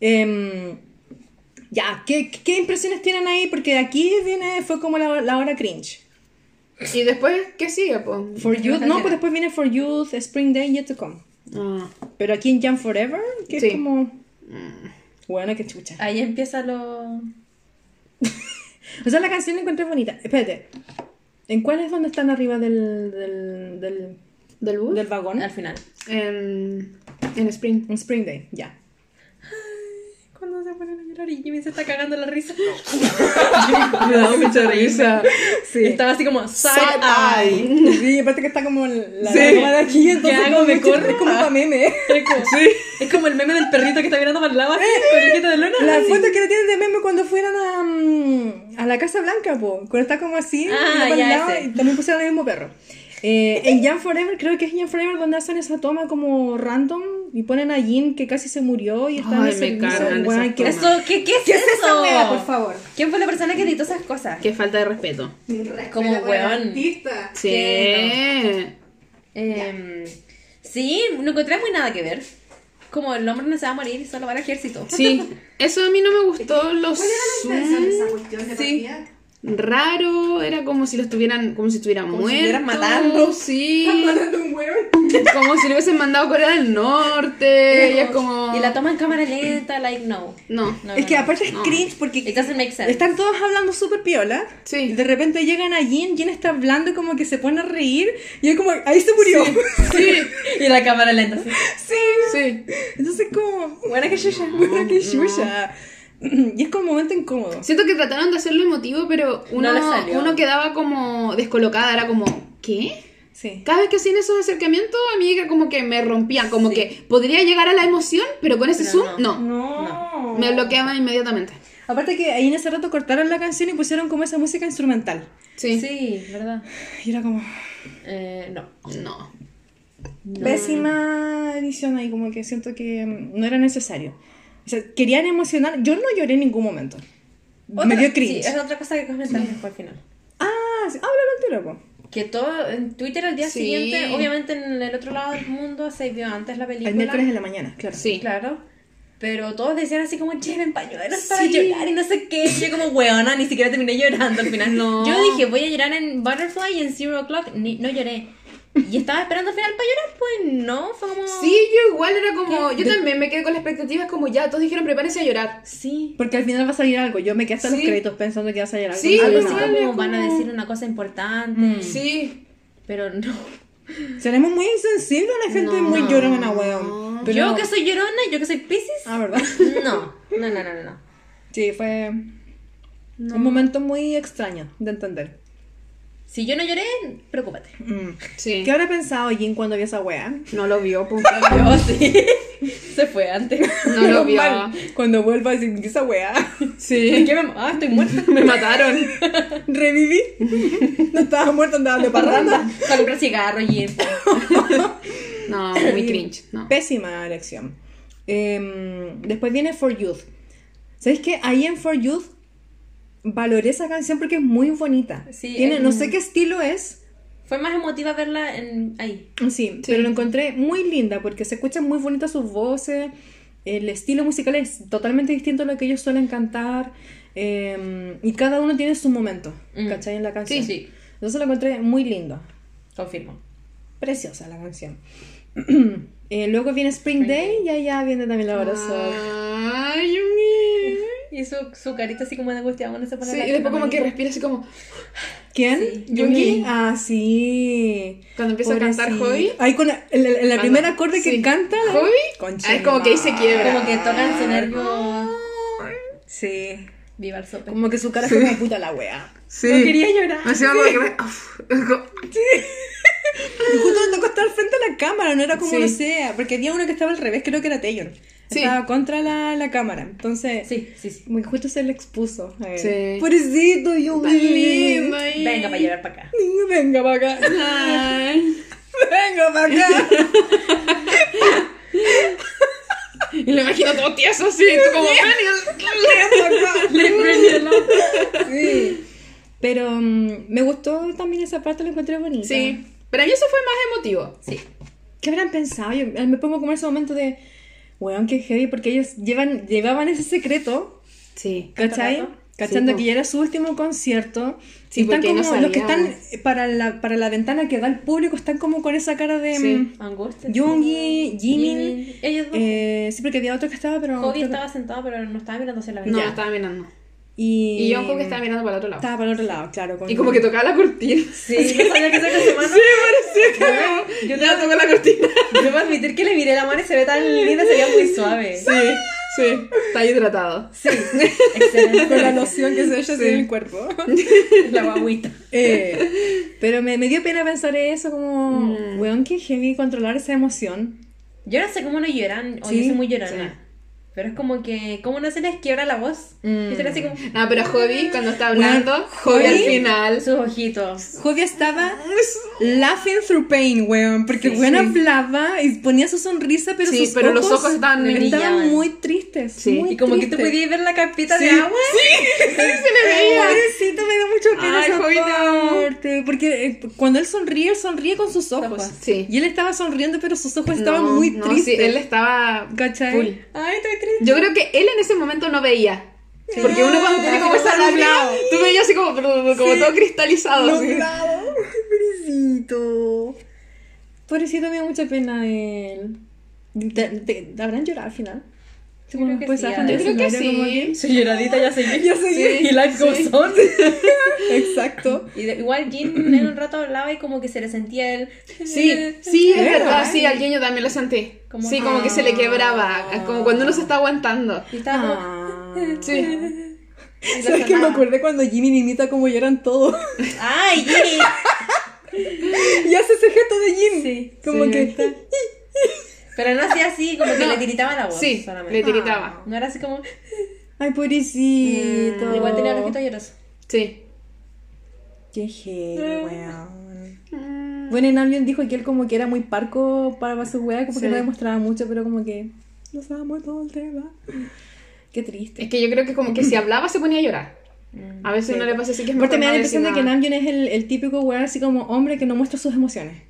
Em, ya, ¿qué, ¿qué impresiones tienen ahí? Porque aquí viene, fue como la, la hora cringe. Y después, ¿qué sigue, pues? For Youth, no, pues después viene For Youth, Spring Day, Yet to Come. Ah, Pero aquí en Jump Forever, que Sí. es como. Bueno, qué chucha. Ahí empieza lo. O sea, la canción la encontré bonita. Espérate. ¿En cuál es donde están arriba del, del, del, ¿Del bus? del vagón? Al final. En, en Spring. En Spring Day, ya. Ponen a llorar y Jimmy se está cagando la risa. Me da mucha risa. Sí. Estaba así como side Side eye. Sí, aparte que está como la Sí. lágrima de aquí, entonces hago? como ¿Me mucho- corro? Es como para meme. Es como, es como el meme del perrito que está mirando para el lado así, con el ojito de luna. La así. foto que le tienen de meme cuando fueron a, mm, a la Casa Blanca, po. Cuando está como así, Ah, mira para ya, el lado, ese. y también pusieron el mismo perro. Eh, en Jan Forever, creo que es Jan Forever donde hacen esa toma como random y ponen a Jin que casi se murió y está en Ay, el me servicio. esas ¿qué-. Eso, ¿qué, qué es ¿Qué es eso? esa wea, por favor? ¿Quién fue la persona que editó esas cosas? Qué falta de respeto. Como weón. Sí. Em, sí, no encontré muy nada que ver. Como el hombre no se va a morir y solo va al ejército. Sí. Eso a mí no me gustó. Los Sí. Raro, era como si lo estuvieran, como si estuvieran Como si muertos. estuvieran matando. Sí. como si lo hubiesen mandado a Corea del Norte. y es como. Y la toma en cámara lenta, like, no. No. No, Es no, que no. aparte es no. cringe porque It doesn't make sense. están todos hablando súper piola. Sí. Y de repente llegan a Jin, Jin está hablando y como que se pone a reír y es como, ahí se murió. Sí. Y la cámara lenta, así. sí. Sí. Entonces como, Buena que chucha. bueno, qué chucha. Y es como un momento incómodo. Siento que trataron de hacerlo emotivo, pero uno, No uno quedaba como descolocada. Era como, ¿qué? Sí. Cada vez que hacían esos acercamientos, a mí era como que me rompían. Como Sí. que podría llegar a la emoción, pero con ese Pero zoom, no. No. Me bloqueaban inmediatamente. Aparte que ahí en ese rato cortaron la canción y pusieron como esa música instrumental. Sí. Sí, verdad. Y era como Eh, no. No. pésima edición ahí, como que siento que no era necesario. O sea, querían emocionar. Yo no lloré en ningún momento. Me Otra- dio cringe. Sí, es otra cosa que comentar después al final. Ah, sí, háblalo po. Que todo en Twitter al día Sí. siguiente, obviamente en el otro lado del mundo se vio antes la película. El miércoles de la mañana, claro. Sí. Claro. Pero todos decían así como, lleven pañuelos para Sí. llorar y no sé qué. Y yo como, weona, ni siquiera terminé llorando al final. No. Yo dije, voy a llorar en Butterfly y en Zero O'Clock. Ni, no lloré. Y estaba esperando al final para llorar, pues no, fue como... Sí, yo igual era como. ¿Qué? Yo también me quedé con la expectativa, como ya, todos dijeron prepárense a llorar. Sí. Porque al final va a salir algo. Yo me quedé hasta los Sí. créditos pensando que iba a salir algo. Sí, No Algo igual. como es van a como- decir una cosa importante. Mm. Sí. Pero no. Seremos muy insensibles, la gente es muy No. llorona, weón. Pero- Yo que soy llorona y yo que soy Pisces. Ah, ¿verdad? No. No, no, no, no, no. Sí, fue No. un momento muy extraño de entender. Si yo no lloré, preocúpate. Mm. Sí. ¿Qué habrá pensado Jin cuando vio esa weá? No lo vio, pues. Yo sí. Se fue antes. No lo vio. Mal. Cuando vuelva a decir esa weá. Sí. ¿Qué me... Ah, estoy muerta. Me mataron. Reviví. No estaba muerta, andaba de parranda. Para comprar cigarros y eso. No, muy cringe. No. Pésima elección. Em, después viene For Youth. ¿Sabéis que I Am For Youth valoré esa canción porque es muy bonita? Sí, Tiene, no sé qué estilo es, Fue más emotiva verla en ahí. Sí, pero lo encontré muy linda porque se escuchan muy bonitas sus voces. El estilo musical es totalmente distinto a lo que ellos suelen cantar. eh, y cada uno tiene su momento, Mm. ¿cachai? En la canción. Sí, sí. Entonces lo encontré muy lindo. Confirmo. Preciosa la canción. Eh, luego viene Spring, Spring Day y allá viene también la hora sol. Ay. Y su, su carita así como de angustia cuando se pone Sí, la y después la como que respira así como... ¿Quién? Sí. ¿Yoongi? Ah, sí. Cuando empieza a cantar. Hobby. Ahí con la, en la- la Cuando- primera acorde que sí. canta. Hobby. Concha Ah, es como que ahí se quiebra. Como que tocan su nervio. Sí. Viva el sope. Como que su cara fue como puta la wea. Sí. No quería llorar. Me hacía algo que- como- Y justo le tocó estar frente a la cámara, no era como Sí. no sé, porque había uno que estaba al revés, creo que era Taylor. Sí. Estaba contra la, la cámara. Entonces, Sí, sí, que justo se le expuso. a él. Sí. Pobrecito, yo lindo ahí. Venga para llorar para acá. Venga para acá. Ay. Venga para acá. Y lo imagino todo tieso así, tú como... Sí. Pero mm, me gustó también esa parte, lo encontré bonita. Sí. Pero a mí eso fue más emotivo. Sí. ¿Qué habrán pensado? Yo me pongo como en ese momento de, weón, qué heavy, porque ellos llevan, llevaban ese secreto, Sí. ¿cachai? Cachando Sí, que ya era su último concierto. Sí, están porque no como, los que están para la, para la ventana que da el público, están como con esa cara de Sí. mm, Angustia. Yoongi, Jimin. Ellos dos. Eh, sí, porque había otro que estaba, pero. Que- estaba sentado, pero no estaba mirando hacia la No, ventana. estaba mirando. Y, Y Jungkook estaba mirando para el otro lado. Estaba para el otro lado, claro. con- Y como que tocaba la cortina. Sí, no sabía que saca su mano. Sí, parecía que yo ya tocó la cortina. Yo puedo admitir que le miré la mano y se ve tan linda, se veía muy suave. Sí, sí. Está hidratado. Sí, excelente. Con la loción que se echa Sí. en el cuerpo. La guaguita. Eh, pero me, me dio pena pensar eso, como, Mm. weón, qué heavy controlar esa emoción. Yo no sé cómo no lloran, o Sí, yo soy muy llorona. Pero es como que, ¿cómo no se les quiebra la voz? Mm. Y así como No, pero Hobby, cuando está hablando, Bueno, Hobby al Hobby- final. sus ojitos. Jovia estaba laughing through pain, weón, porque Sí, weón sí. hablaba y ponía su sonrisa, pero Sí, sus pero ojos los ojos estaban estaban muy tristes. Sí. muy Y como que tú podías ver la capita de Sí. agua. se le veía. Pobrecito, me da mucho pena Ay, Jovita. parte, Porque eh, cuando él sonríe, él sonríe con sus ojos. Ojos. Sí. Y él estaba sonriendo, pero sus ojos estaban No, muy no, tristes. sí, él estaba ¿Cachai? full. Ay, estoy Yo creo que él en ese momento no veía. Porque uno cuando tiene como esa lágrima, tú veías así como, como todo cristalizado. así. Pobrecito. Pobrecito, me da mucha pena él. ¿Te, te- ¿Habrán llorado al final? Yo creo que Pues, sí. Yo creo que sí. Soy lloradita, ya soy Ya Sí, Y life goes sí. on. Exacto. Y de- igual Jin en un rato hablaba y como que se le sentía el... Sí, sí, es verdad, sí, al Yeño también lo sentí. Como- sí, como que se le quebraba, Ah. como cuando uno se está aguantando. Y estaba como... Ah. Sí. y ¿Sabes que me acordé cuando Jimmy imita como lloran todos? ¡Ay, Jin! y hace ese gesto de Jim. Sí, Como sí. que. Pero no hacía así, como que No. le tiritaba la voz Sí, solamente. le tiritaba. No era así como... Ay, pobrecito. Mm, Igual tenía el ojito lloroso. Sí. Qué heavy, weón. Bueno, Namjoon dijo que él como que era muy parco para su weá, como que no demostraba mucho, pero como que los amo todo el tema. Qué triste. Es que yo creo que como que si hablaba se ponía a llorar. A veces Sí. uno le pasa así que es mejor me da la impresión de que. Namjoon es el, el típico weón así como hombre que no muestra sus emociones.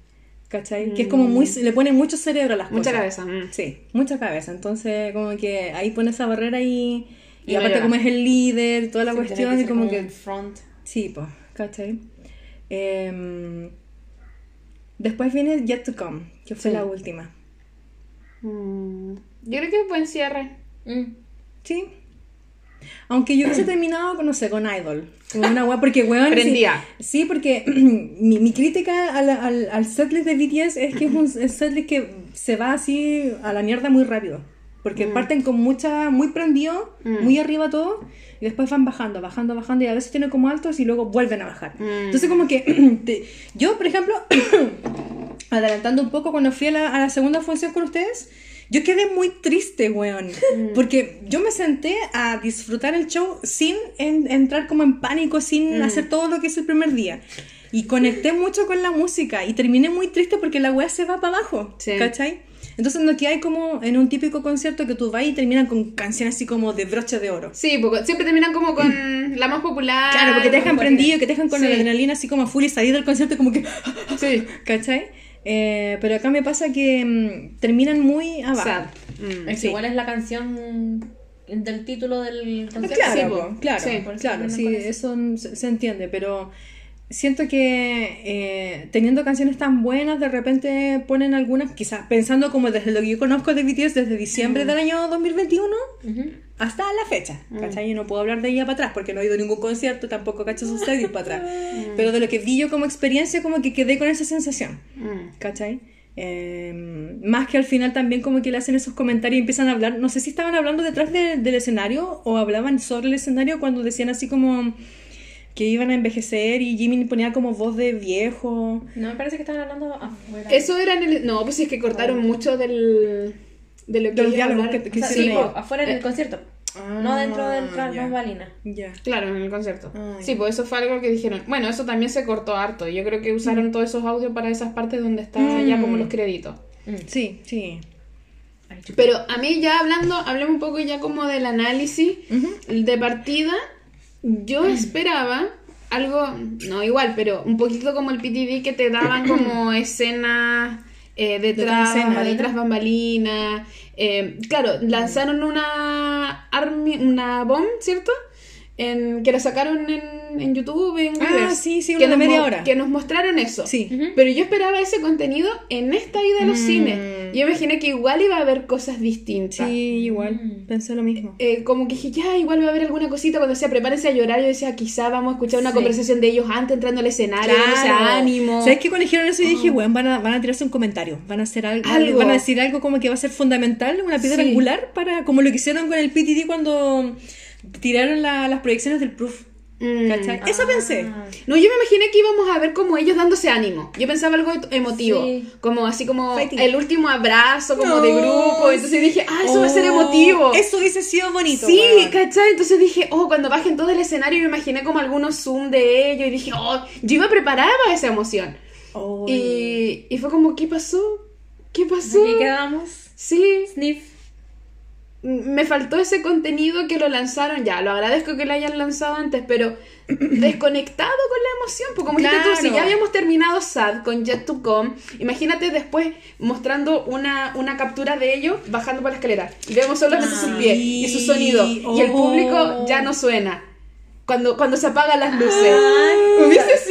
¿Cachai? Que es como muy... le pone mucho cerebro a las Mucha cosas. cabeza. mm. Sí, mucha cabeza. Entonces, como que ahí pone esa barrera y. Y, aparte, como es el líder, toda la Sí, cuestión, y ser como que. front. Sí, pues, ¿cachai? Em, después viene Yet to Come, que fue Sí. la última. Mm. Yo creo que es buen cierre. Mm. Sí. Aunque yo hubiese terminado, con, no sé, con Idol. Como una weá, porque weón. sí- Prendía. Sí, porque mi, mi crítica al, al, al setlist de BTS es que es un setlist que se va así a la mierda muy rápido. Porque parten con mucha, muy prendido, Mm. muy arriba todo, y después van bajando, bajando, bajando, y a veces tienen como altos y luego vuelven a bajar. Mm. Entonces, como que te- yo, por ejemplo, adelantando un poco, cuando fui a la, a la segunda función con ustedes, yo quedé muy triste, weón. Porque yo me senté a disfrutar el show sin en- entrar como en pánico, sin hacer todo lo que hice el primer día. Y conecté mucho con la música y terminé muy triste porque la weá se va para abajo, Sí. ¿cachai? Entonces no que hay como en un típico concierto que tú vas y terminan con canciones así como de broche de oro. Sí, porque siempre terminan como con la más popular. Claro, porque te dejan prendido, que te dejan con Sí. la adrenalina así como a full y salir del concierto como que... Sí. ¿Cachai? Eh, pero acá me pasa que mm, terminan muy abajo. Sad. Mm. Es Sí. igual es la canción del título del concierto. Claro, Sí, po, po. claro, Sí, claro, sí, eso. se, se entiende, pero siento que eh, teniendo canciones tan buenas, de repente ponen algunas, quizás pensando como desde lo que yo conozco de BTS desde diciembre Mm. del año 2021 Ujú. hasta la fecha, Mm. ¿cachai? Yo no puedo hablar de ella para atrás porque no he ido a ningún concierto, tampoco cacho sus series para atrás, Mm. pero de lo que vi yo como experiencia, como que quedé con esa sensación. Mm. ¿Cachai? Eh, más que al final también como que le hacen esos comentarios y empiezan a hablar, no sé si estaban hablando detrás de- del escenario o hablaban sobre el escenario cuando decían así como que iban a envejecer y Jimmy ponía como voz de viejo. No, me parece que estaban hablando afuera. Eso era en el. No, pues es que cortaron mucho del. De lo que Del diálogo que- que O sea, hicieron sí, afuera en el Eh, concierto. Ah, no dentro del tras ya. Claro, en el concierto. Ah, sí, pues eso fue algo que dijeron. Bueno, eso también se cortó harto. Yo creo que usaron todos esos audios para esas partes donde está ya como los créditos. Sí, sí. Chupa. Pero a mí ya hablando, hablemos un poco ya como del análisis de partida. Yo esperaba algo, no igual, pero un poquito como el PTD que te daban como escenas eh, detrás, detrás bambalinas. Eh, claro, lanzaron una army, una bomb, ¿cierto? En, que la sacaron en, en YouTube, en Ah, sí, sí, que nos media hora. Que nos mostraron eso. Sí. Ujú. Pero yo esperaba ese contenido en esta ida a los Mm. cines. Yo imaginé que igual iba a haber cosas distintas. Sí, igual. Mm. Pensé lo mismo. Eh, como que dije, ya, igual va a haber alguna cosita cuando decía, prepárense a llorar. Yo decía, quizá vamos a escuchar una Sí. conversación de ellos antes entrando al escenario, dándose ánimo. ¿Sabes qué? Cuando dijeron eso, yo dije, weón, van a, van a tirarse un comentario. Van a hacer algo, Algo. Van a decir algo como que va a ser fundamental, una piedra Sí. angular, para como lo que hicieron con el PTD cuando tiraron la- las proyecciones del proof. Mm. ¿Cachai? Eso pensé. Ah. No, yo me imaginé que íbamos a ver como ellos dándose ánimo. Yo pensaba algo emotivo. Sí. Como así como Fighting. el último abrazo, como No, de grupo. Entonces dije, ah, eso va a ser Oh, emotivo. Eso hubiese sido bonito. Sí, weón. ¿cachai? Entonces dije, oh, cuando bajen todo el escenario, me imaginé como algunos zoom de ellos y dije, oh, yo iba preparada para esa emoción. Oh, Y, y fue como, ¿qué pasó? ¿Qué pasó? Aquí quedamos. Sí, Sniff. Me faltó ese contenido que lo lanzaron ya. Lo agradezco que lo hayan lanzado antes, pero desconectado con la emoción. Porque como dijiste tú, si Claro. ya habíamos terminado SAD con Jet to Come, imagínate después mostrando una, una captura de ellos bajando por la escalera. Y vemos solamente sus pies y su sonido. Y el oh. público ya no suena. Cuando, cuando se apagan las luces. Ay. Hubiese.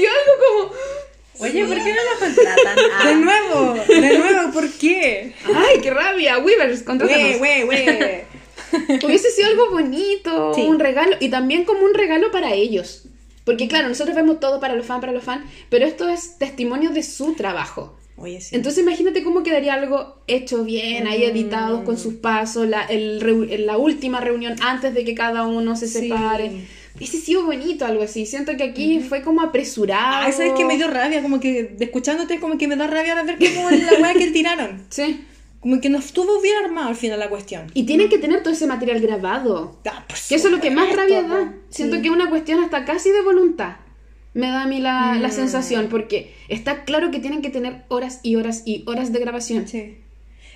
Oye, ¿por qué no nos contratan? Ah. De nuevo, de nuevo, ¿por qué? ¡Ay, qué rabia! Weavers, contrátanos. Güey, güey, güey. Hubiese sido algo bonito, Sí. un regalo, y también como un regalo para ellos. Porque claro, nosotros vemos todo para los fans, para los fans, pero esto es testimonio de su trabajo. Oye, sí. Entonces imagínate cómo quedaría algo hecho bien, ahí editados con sus pasos, la, el la última reunión antes de que cada uno se Sí. Hubiese sido bonito algo así. Siento que aquí fue como apresurado. Ay, ¿sabes qué? Me dio rabia, como que de- escuchándote, como que me da rabia ver como la weá que tiraron. Sí. Como que no estuvo bien armado al final la cuestión. Y tienen que tener todo ese material grabado. Ah, por Que eso es lo que más rabia da. Siento Sí. que es una cuestión hasta casi de voluntad. Me da a mí la, la Mm. sensación, porque está claro que tienen que tener horas y horas y horas de grabación. Sí.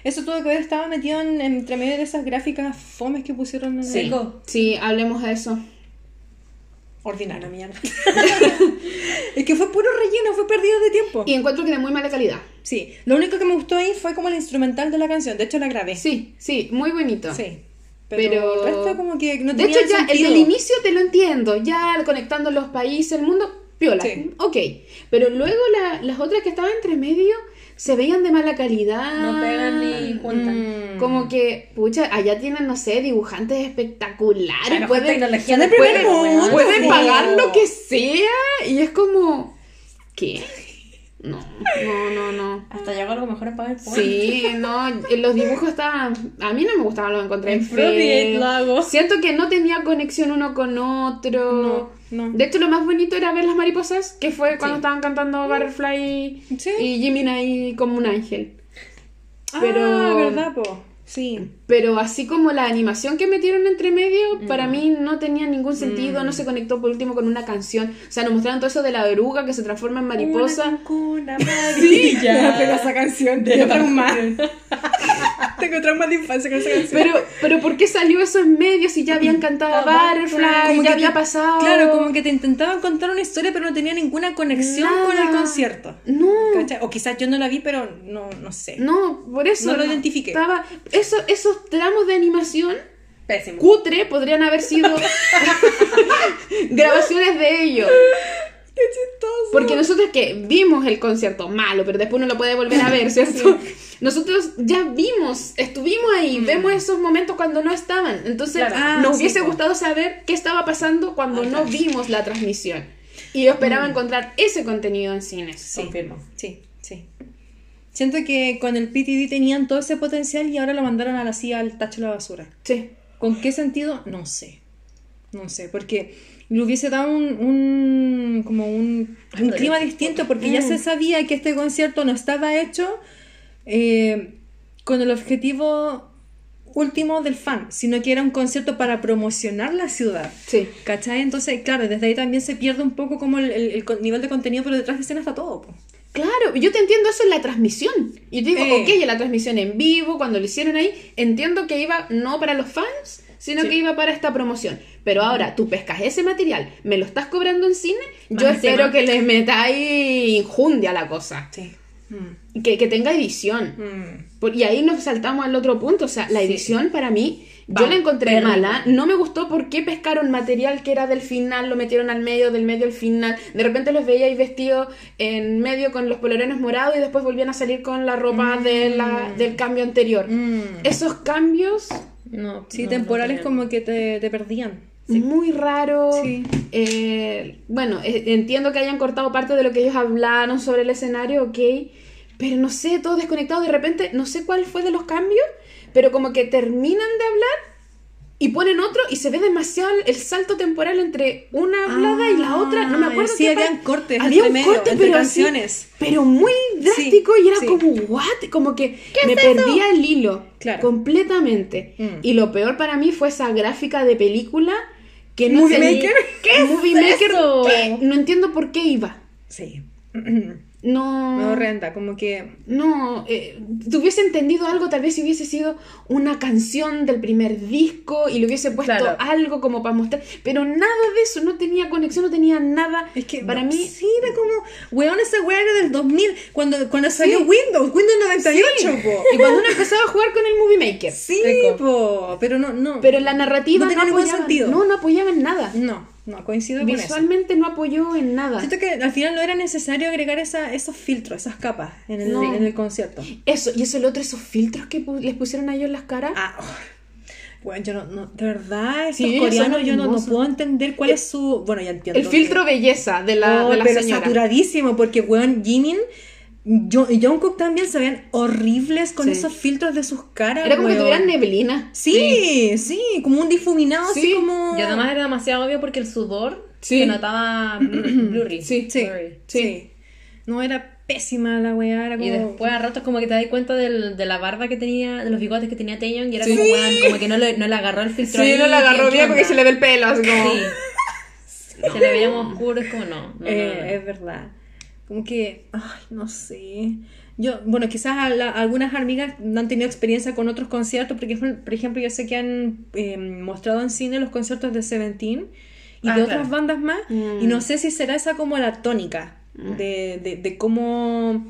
Eso tuvo que ver, estaba metido en, entre medio de esas gráficas fomes que pusieron en Sí. el Sí, hablemos de eso. Ordinario. Una mierda. Es que fue puro relleno, fue perdido de tiempo. Y encuentro que de muy mala calidad. Sí, lo único que me gustó ahí fue como el instrumental de la canción. De hecho, la grabé. Sí, sí, muy bonito. Sí. Pero, Pero- el resto como que no de hecho, ya el del inicio te lo entiendo, ya conectando los países, el mundo, piola. Sí. Ok. Pero luego la- las otras que estaban entre medio se veían de mala calidad. No pegan ni juntan. Mm. Como que, pucha, allá tienen, no sé, dibujantes espectaculares. La mejor pueden, tecnología de primer mundo. pueden pagar lo que sea. Y es como, ¿qué? No, no, no, no. Hasta llegó algo mejor en PowerPoint. Sí, no, en los dibujos estaban. A mí no me gustaban, los encontré En feos. lo hago. Siento que no tenía conexión uno con otro. No, no. De hecho, lo más bonito era ver las mariposas, que fue cuando Sí. estaban cantando Butterfly Sí. y Jimmy ahí como un ángel. Ah, pero- ¿verdad, po? Sí. Pero así como la animación que metieron entre medio, para Mm. mí no tenía ningún sentido, no se conectó por último con una canción. O sea, nos mostraron todo eso de la oruga que se transforma en mariposa. Una, Sí, amarilla. pero esa canción de más. Tengo traumas de infancia con esa canción. Pero, pero ¿por qué salió eso en medio si ya habían cantado Ah, Butterfly, ya que había te- pasado? Claro, como que te intentaban contar una historia, pero no tenía ninguna conexión con el concierto. No. ¿Cachai? O quizás yo no la vi, pero no, no sé. No, por eso. No lo identifiqué. Estaba, eso, esos tramos de animación Pésimo. cutre podrían haber sido grabaciones de ellos. Qué chistoso. Porque nosotros que vimos el concierto malo, pero después uno lo puede volver a ver, ¿cierto? Nosotros ya vimos, estuvimos ahí, vemos esos momentos cuando no estaban. Entonces Claro. Ah, nos sí, hubiese gustado saber qué estaba pasando cuando no vimos la transmisión. Y yo esperaba encontrar ese contenido en cines. Sí. Confirmo. Sí, sí. Siento que con el PTD tenían todo ese potencial y ahora lo mandaron a la CIA al tacho de la basura. Sí. ¿Con qué sentido? No sé. No sé, porque le hubiese dado un, un- como un, un clima distinto, porque ya se sabía que este concierto no estaba hecho eh, con el objetivo último del fan, sino que era un concierto para promocionar la ciudad. Sí. ¿Cachai? Entonces, claro, desde ahí también se pierde un poco como el, el- el nivel de contenido, pero detrás de escena está todo. po. Claro, yo te entiendo eso en la transmisión. Y te digo, Eh. ok, en la transmisión en vivo, cuando lo hicieron ahí, entiendo que iba no para los fans, sino Sí. que iba para esta promoción. Pero ahora tú pescas ese material, me lo estás cobrando en cine, Más yo encima. espero que les metáis injundia a la cosa. Sí. Y Que, que tenga edición. Por- y ahí nos saltamos al otro punto. O sea, la Sí. edición para mí, yo la encontré mala. No me gustó por qué pescaron material que era del final, lo metieron al medio, del medio al final. De repente los veía ahí vestidos en medio con los polerones morados y después volvían a salir con la ropa de la, del cambio anterior. Mm. Esos cambios, No, Sí, no, temporales no como que te, te perdían. muy raros. Sí. Eh, bueno, eh, entiendo que hayan cortado parte de lo que ellos hablaron sobre el escenario, ok. Pero no sé, todo desconectado. De repente, no sé cuál fue de los cambios, pero como que terminan de hablar y ponen otro y se ve demasiado el salto temporal entre una hablada y la otra. No me acuerdo Ah, sí, qué habían cortes Había entre un medio, corte, entre pero así- canciones. pero muy drástico y era sí. como, ¿what? Como que me perdía el hilo Claro. completamente. Mm. Y lo peor para mí fue esa gráfica de película que no ¿Movie sé- Maker? ¿Qué Movie Maker eso? que no entiendo por qué iba. Sí. No. Me horrenda, como que... No, eh, te hubiese entendido algo, tal vez si hubiese sido una canción del primer disco y le hubiese puesto Claro. algo como para mostrar, pero nada de eso, no tenía conexión, no tenía nada. Es que para no, mí, Sí, era como... Weón, ese weón era del 2000, cuando, cuando salió Sí. Windows, Windows 98, po. y cuando uno empezaba a jugar con el Movie Maker, Sí, po. Pero no, no. pero la narrativa No no, tenía ningún apoyaba, sentido. no, no apoyaba en nada. No, no, coincido con eso. Visualmente no apoyó en nada. Siento que al final no era necesario agregar esa, esos filtros, esas capas en el, No. en el concierto. Eso, y eso el otro, esos filtros que pu- les pusieron a ellos en las caras. Ah, oh. bueno, yo no, no, de verdad, Sí, coreanos yo no, no puedo entender cuál es su... Bueno, ya entiendo. el filtro belleza de la, Oh, de la pero señora. saturadísimo, porque, weón, Jimin Jo- y Jungkook también se veían horribles con Sí. esos filtros de sus caras, Era como que tuvieran neblina. Sí, sí, como un difuminado, así Sí. como... Y además era demasiado obvio porque el sudor Sí. se notaba blu- blurry. Sí. Sí, Blurry. sí. No, era pésima la weá, era como... Y después a ratos como que te das cuenta del- de la barba que tenía, de los bigotes que tenía Taeyong y era Sí. como, weón, como que no le, no le agarró el filtro Sí, ahí, no la agarró ¿qué bien porque se le ve el pelo, así como... Sí. Se le veía oscuro, es como no. no, no, Eh, no. Es verdad. Como que, ay, no sé. Yo, bueno, quizás a la- algunas amigas no han tenido experiencia con otros conciertos, porque por ejemplo yo sé que han eh, mostrado en cine los conciertos de Seventeen y Ah, de claro. otras bandas más, Mm. y no sé si será esa como la tónica de, de, de cómo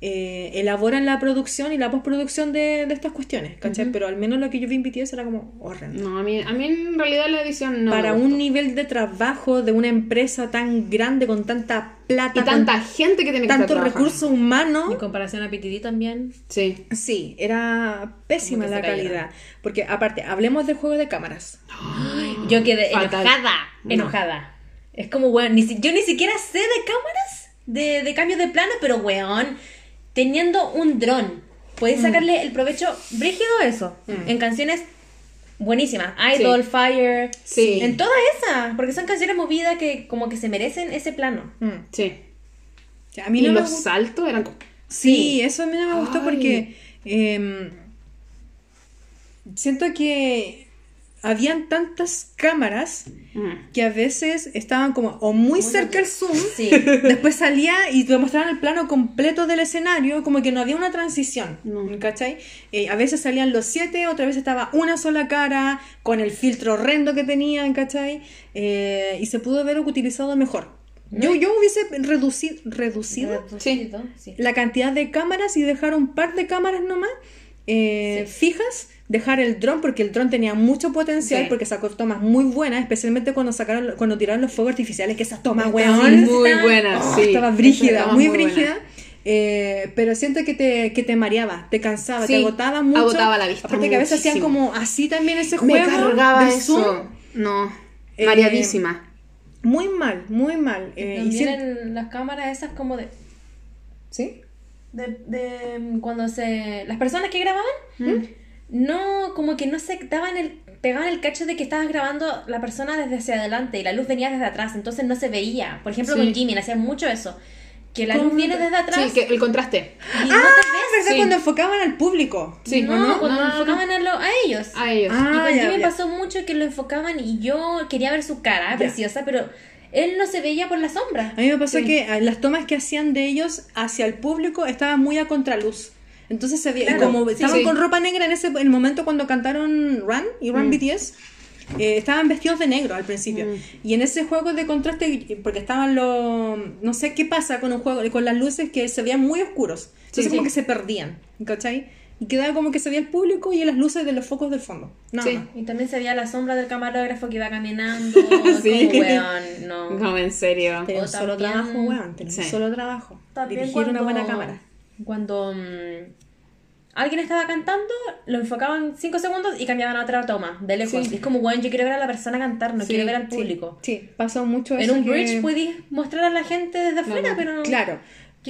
eh, elaboran la producción y la postproducción de, de estas cuestiones, ¿cachai? Pero al menos lo que yo vi en BTS era como horrendo. No, a mí, a mí en realidad la edición no Para me gustó. un nivel de trabajo de una empresa tan grande, con tanta plata, Y con tanta gente que tiene que tanto recurso humano. En comparación a PTD también. Sí. Sí, era pésima la calidad. Porque aparte, hablemos del juego de cámaras. Yo quedé Fatal. enojada, No. enojada. Es como, weón, ni si- yo ni siquiera sé de cámaras, de, de cambios de plano, pero weón, teniendo un dron, puedes sacarle el provecho brígido a eso. En canciones buenísimas. Idol, Fire, Sí. en todas esas, porque son canciones movidas que como que se merecen ese plano. Sí. O sea, a mí Y no los saltos eran como... Sí, eso a mí no me gustó Ay. porque em, siento que habían tantas cámaras Mm. que a veces estaban como o muy, cerca el zoom, Sí. después salía y te mostraban el plano completo del escenario, como que no había una transición, No. ¿cachai? Eh, a veces salían los siete, otra vez estaba una sola cara, con el filtro horrendo que tenían, ¿cachai? Eh, y se pudo haber utilizado mejor. Yo, yo hubiese reduci- reducido Reducido, sí. la cantidad de cámaras y dejar un par de cámaras nomás eh, fijas, dejar el dron porque el dron tenía mucho potencial Sí. porque sacó tomas muy buenas, especialmente cuando sacaron cuando tiraron los fuegos artificiales, que esas tomas weón, Muy Estaban- buena, oh, sí. estaba brígida, estaba muy, buena. brígida. eh, pero siento que te, que te mareaba, te cansaba, Sí, te agotaba mucho. agotaba la vista Aparte que a veces hacían como así también ese Me juego. cargaba del eso. zoom. No, Eh, mareadísima. Muy mal, muy mal. eh, y También sien- en las cámaras esas como de, ¿Sí? de, de cuando se... Las personas que grababan, Mm. No, como que no se daban el... Pegaban el cacho de que estabas grabando la persona desde hacia adelante y la luz venía desde atrás, entonces no se veía. Por ejemplo, Sí. con Jimmy, le hacían mucho eso. Que la ¿Cómo luz viene desde atrás Sí, que el contraste. y no Ah, te ves. ¿verdad? Sí. Cuando enfocaban al público. Sí. no, ¿o no? cuando No, no, no. enfocaban a, lo- a ellos. A ellos. Ah, y con ya, Jimmy ya. pasó mucho que lo enfocaban y yo quería ver su cara Ya. preciosa, pero él no se veía por la sombra. A mí me pasó Sí. que eh, las tomas que hacían de ellos hacia el público estaban muy a contraluz. Entonces se veía, Claro, como sí, estaban sí. con ropa negra en ese el momento cuando cantaron Run y Run Mm. BTS, eh, estaban vestidos de negro al principio. Mm. Y en ese juego de contraste, porque estaban los. No sé qué pasa con un juego, con las luces que se veían muy oscuros. Entonces, Sí, como sí. que se perdían, ¿cachai? Y quedaba como que se veía el público y las luces de los focos del fondo. No, Sí. no. Y también se veía la sombra del camarógrafo que iba caminando. Sí. Como, weón, no. No, en serio. Solo también- trabajo, weón. Sí. solo trabajo. También Dirigir una cuando- buena cámara. Cuando mm, alguien estaba cantando, lo enfocaban 5 segundos y cambiaban a otra toma, de lejos. Sí. Y es como, weón, yo quiero ver a la persona cantar, no Sí, quiero ver al Sí, público. Sí, pasó mucho En eso un que- bridge podéis mostrar a la gente desde afuera, no. pero... Claro.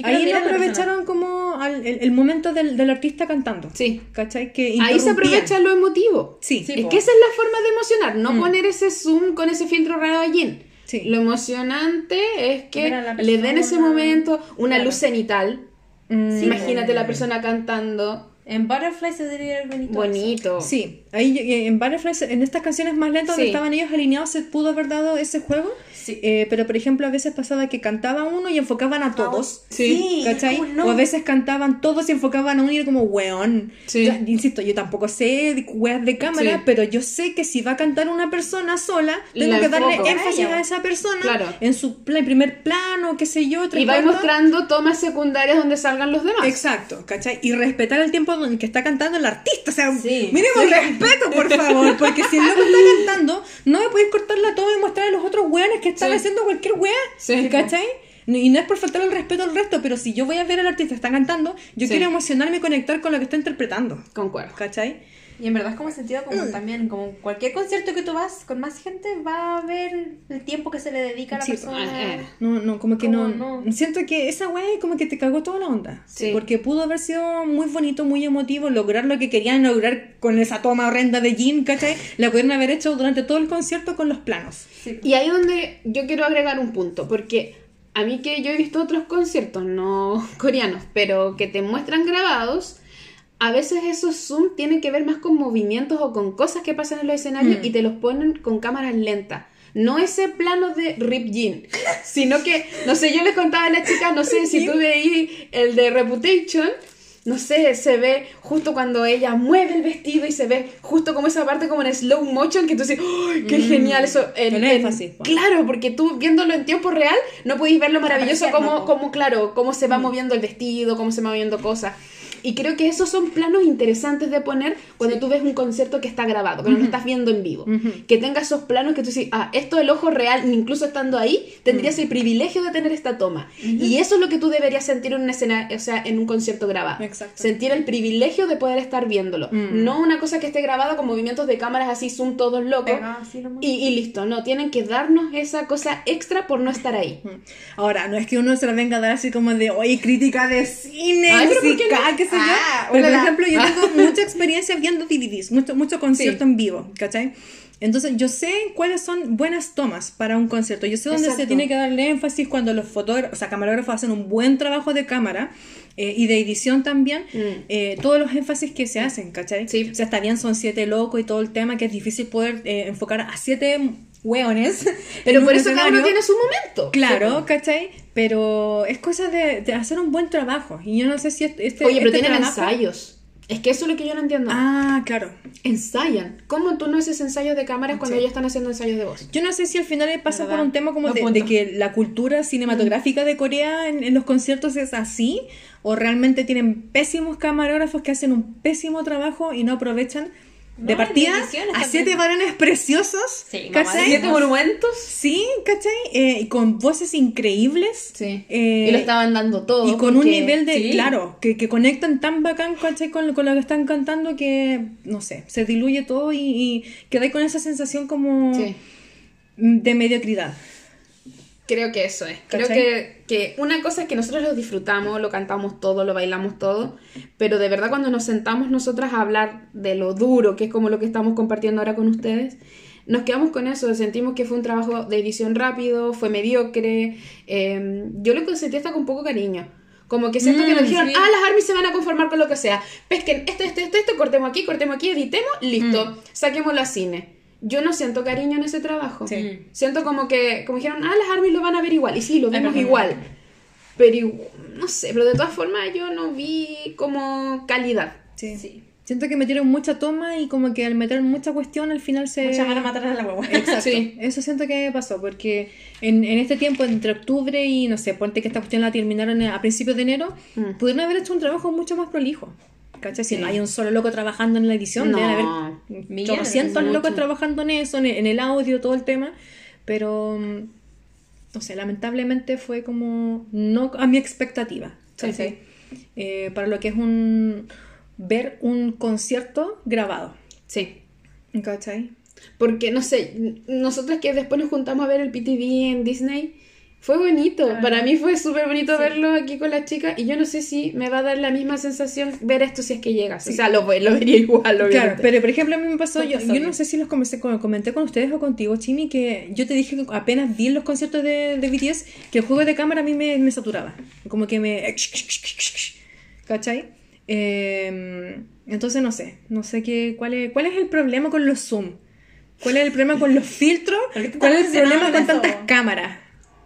Ahí no aprovecharon como al- el, el momento del, del artista cantando. Sí. ¿Cachai? Que Ahí se aprovecha lo emotivo. Sí, Sí, Es po. que esa es la forma de emocionar, no Mm. poner ese zoom con ese filtro raro allí. Sí. Lo emocionante es que le den ese momento una Claro. luz cenital. Mm, Imagínate la persona cantando. En Butterfly se debería ver bonito. Bonito. Sí, ahí en Butterflies, en estas canciones más lentas donde Sí. estaban ellos alineados, se pudo haber dado ese juego. Sí. Eh, pero por ejemplo, a veces pasaba que cantaba uno y enfocaban a todos. Sí. ¿Cachai? ¿cómo no? O a veces cantaban todos y enfocaban a uno y era como, weón. Sí. Yo- insisto, yo tampoco sé weas de cámara, Sí. pero yo sé que si va a cantar una persona sola, tengo La que darle enfoco. énfasis a esa persona Claro. en su pla- primer plano, qué sé yo, tres Y va cuartos. mostrando tomas secundarias donde salgan los demás. Exacto, ¿cachai? Y respetar el tiempo en que está cantando el artista. O sea, Sí. mínimo respeto, por favor. Porque si el loco está cantando, no me podéis cortar la toma y mostrar a los otros weones que están Sí. haciendo cualquier wea. Sí, ¿cachai? Y no es por faltar el respeto al resto, pero si yo voy a ver al artista que está cantando, yo quiero emocionarme y conectar con lo que está interpretando. Concuerdo. ¿Cachai? Y en verdad es como sentido como también, como cualquier concierto que tú vas con más gente, va a ver el tiempo que se le dedica a la Sí, persona. eh, eh. No, no, como que ¿Cómo no, no? Siento que esa wea como que te cagó toda la onda. Sí. Porque pudo haber sido muy bonito, muy emotivo, lograr lo que querían lograr con esa toma horrenda de Jin, ¿cachai? La pudieron haber hecho durante todo el concierto con los planos. Y ahí donde yo quiero agregar un punto, porque a mí que yo he visto otros conciertos, no coreanos, pero que te muestran grabados, a veces esos zoom tienen que ver más con movimientos o con cosas que pasan en los escenarios Mm. y te los ponen con cámaras lentas. No ese plano de Rip Jin, sino que, no sé, yo les contaba a las chicas, no sé, si tú veí el de Reputation, no sé, se ve justo cuando ella mueve el vestido y se ve justo como esa parte como en slow motion que tú dices, ¡ay, qué genial eso! En, Con en- énfasis, po. claro, porque tú viéndolo en tiempo real no podéis ver lo maravilloso Apreciarlo, como, claro, cómo se va moviendo el vestido, cómo se va moviendo cosas. Y creo que esos son planos interesantes de poner cuando tú ves un concierto que está grabado, que no lo estás viendo en vivo. Ujú. Que tenga esos planos que tú dices, ah, esto el ojo real, incluso estando ahí, tendrías el privilegio de tener esta toma. Y eso es lo que tú deberías sentir en una escena, o sea, en un concierto grabado. Exacto. Sentir el privilegio de poder estar viéndolo. Mm. No una cosa que esté grabada con movimientos de cámaras así, zoom todos locos. Y, y listo, no, tienen que darnos esa cosa extra por no estar ahí. Ahora, no es que uno se la venga a dar así como de, oye, crítica de cine, Ay, pero ¿por qué no? qué sé Ah, yo. Pero, por ejemplo, yo tengo mucha experiencia viendo DVDs, mucho, mucho concierto Sí. en vivo, ¿cachai? Entonces yo sé cuáles son buenas tomas para un concierto. Yo sé dónde se Exacto. tiene que darle énfasis cuando los fotógrafos, o sea, camarógrafos hacen un buen trabajo de cámara eh, y de edición también. Mm. eh, todos los énfasis que se hacen, ¿cachai? Sí. O sea, está bien, son siete locos y todo el tema, que es difícil poder eh, enfocar a siete hueones. Pero por eso cada uno tiene su momento. Claro, ¿cachai? Pero es cosa de, de hacer un buen trabajo. Y yo no sé si este. este- Oye, pero este tienen trabajo- ensayos. Es que eso es lo que yo no entiendo. Ah, claro. Ensayan. ¿Cómo tú no haces ensayos de cámaras cuando Sí. ellos están haciendo ensayos de voz? Yo no sé si al final pasa ¿Verdad? por un tema como Buen de, punto. de que la cultura cinematográfica de Corea en, en los conciertos es así, o realmente tienen pésimos camarógrafos que hacen un pésimo trabajo y no aprovechan de No, partida a siete varones preciosos, Sí, ¿cachai? ¿Siete monumentos? Sí, ¿cachai? Eh, con voces increíbles. Sí. Eh, y lo estaban dando todo. Y con un porque- nivel de, sí. claro, que, que conectan tan bacán, ¿cachai? Con, con lo que están cantando que, no sé, se diluye todo y, y quedáis con esa sensación como Sí. de mediocridad. Creo que eso es. Creo que, que una cosa es que nosotros lo disfrutamos, lo cantamos todo, lo bailamos todo, pero de verdad cuando nos sentamos nosotras a hablar de lo duro, que es como lo que estamos compartiendo ahora con ustedes, nos quedamos con eso, sentimos que fue un trabajo de edición rápido, fue mediocre, eh, yo lo sentí hasta con poco cariño. Como que siento que nos Mm, dijeron, sí. ah, las armies se van a conformar con lo que sea. Pesquen esto, esto, esto, esto, cortemos aquí, cortemos aquí, editemos, listo, saquémoslo a cine. Yo no siento cariño en ese trabajo. Sí. Siento como que, como dijeron, ah, las armies lo van a ver igual. Y sí, lo vimos verdad. igual. Pero no sé, pero de todas formas yo no vi como calidad. Sí. Sí. Siento que metieron mucha toma y como que al meter mucha cuestión al final se... Mucha mala matar a la huevo. Exacto. Sí. Eso siento que pasó, porque en, en este tiempo, entre octubre y, no sé, ponte que esta cuestión la terminaron a principios de enero, Mm. pudieron haber hecho un trabajo mucho más prolijo. ¿Cachai? Si Sí. no hay un solo loco trabajando en la edición, No. deben haber Millones, chorrocientos mucho. locos trabajando en eso, en, el audio, todo el tema, pero, mm, no sé, lamentablemente fue como no a mi expectativa. Sí, ¿cachai? Eh, para lo que es un ver un concierto grabado. Sí. ¿Cachai? Porque, no sé, nosotros que después nos juntamos a ver el PTV en Disney, fue bonito. Para mí fue súper bonito verlo aquí con las chicas y yo no sé si me va a dar la misma sensación ver esto si es que llegas. O sea, lo, lo vería igual, Claro, obviamente. pero por ejemplo a mí me pasó, yo, no sé si los comenté con, comenté con ustedes o contigo, Chimi, que yo te dije que apenas vi los conciertos de, de BTS, que el juego de cámara a mí me, me saturaba, como que me... ¿Cachai? Eh, entonces no sé, no sé qué, cuál, es, cuál es el problema con los zoom, cuál es el problema con los filtros, ¿Por qué te cuál es el problema con tantas cámaras,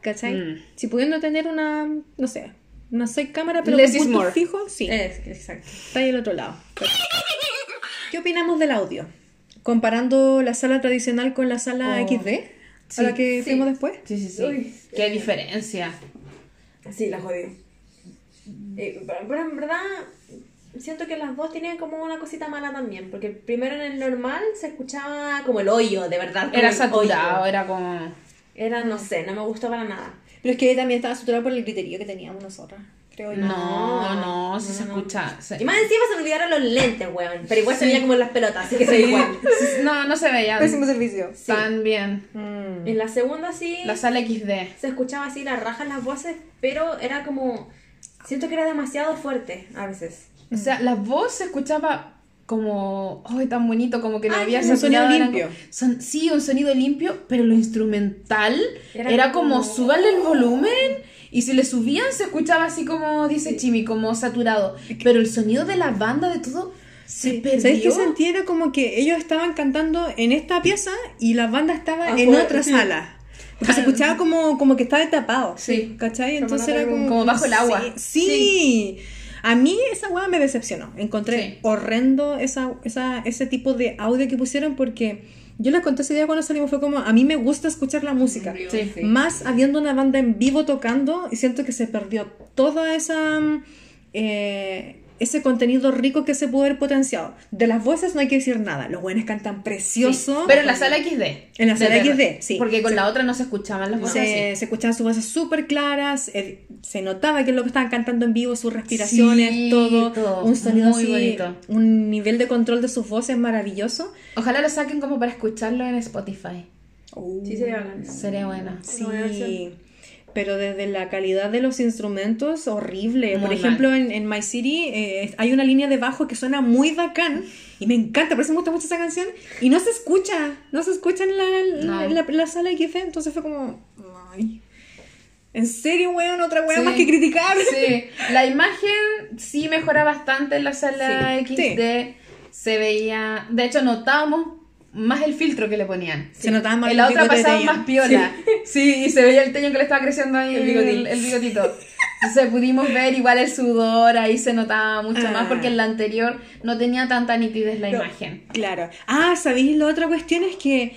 ¿cachai? Mm. Si pudiendo tener una, no sé, una seis cámaras pero Less con fijos, sí. Es, exacto. Está ahí al otro lado. ¿Qué opinamos del audio? Comparando la sala tradicional con la sala Oh. XD, a la que sí. fuimos después. Sí, sí, sí. Uy. Qué diferencia. Sí, la jodí. Eh, pero, en verdad, siento que las dos tenían como una cosita mala también. Porque primero en el normal se escuchaba como el hoyo, de verdad. Era saturado, hoyo. era como... Era, no sé, no me gustó para nada. Pero es que también estaba saturado por el criterio que teníamos nosotras, creo yo. No, no, si no, se no. escucha. se- Y más encima se me olvidaron los lentes, weón. Pero igual se veía como en las pelotas, así que se igual. No, no se veía Pésimo servicio. tan bien. Mm. En la segunda sí La sala XD. se escuchaba así la raja en las voces, pero era como. Siento que era demasiado fuerte a veces. O sea, la voz se escuchaba como, ay, tan bonito, como que no Ay, había un sonido limpio. como- son- sí, un sonido limpio, pero lo instrumental era, Era como, como- súbale el volumen y si le subían se escuchaba así como dice Chimi, como saturado. Pero el sonido de la banda, de todo, se Sí. perdió. ¿Sabéis qué sentí? Era como que ellos estaban cantando en esta pieza y la banda estaba en otra sí. sala. Porque se escuchaba como, como que estaba tapado. Sí. ¿Cachai? Entonces era como. como bajo el agua. Sí. sí. A mí esa weá me decepcionó. Encontré Sí. horrendo esa, esa, ese tipo de audio que pusieron porque yo les conté ese día cuando salimos. Fue como, a mí me gusta escuchar la música. Sí. Más habiendo una banda en vivo tocando y siento que se perdió toda esa mm, eh, ese contenido rico que se pudo haber potenciado. De las voces no hay que decir nada. Los buenos cantan precioso. Sí, Pero en la sala XD. En la sala verdad. XD, sí. Porque con la otra no se escuchaban las voces. se, así. se escuchaban sus voces súper claras, eh, se notaba que es lo que estaban cantando en vivo, sus respiraciones, Sí, todo, todo, un sonido muy así, bonito. un nivel de control de sus voces maravilloso. Ojalá lo saquen como para escucharlo en Spotify. Sí, sería bacán. Sería bueno. Sí. Pero desde la calidad de los instrumentos, horrible. Muy Por mal. ejemplo, en, en My City eh, hay una línea de bajo que suena muy bacán y me encanta, por eso me gusta mucho esa canción. Y no se escucha, no se escucha en la, la, en la sala XD, entonces fue como, ay. En serio, weón, otra weón Sí. más que criticar. Sí, la imagen sí mejora bastante en la sala Sí, XD. Se veía, de hecho notábamos más el filtro que le ponían. Se notaba más En la otra pasaba más piola. Sí. y se veía el teño que le estaba creciendo ahí El el, bigotín. el bigotito. Entonces pudimos ver igual el sudor, ahí se notaba mucho Ah. más porque en la anterior no tenía tanta nitidez la No, imagen. Claro. Ah, ¿sabéis? La otra cuestión es que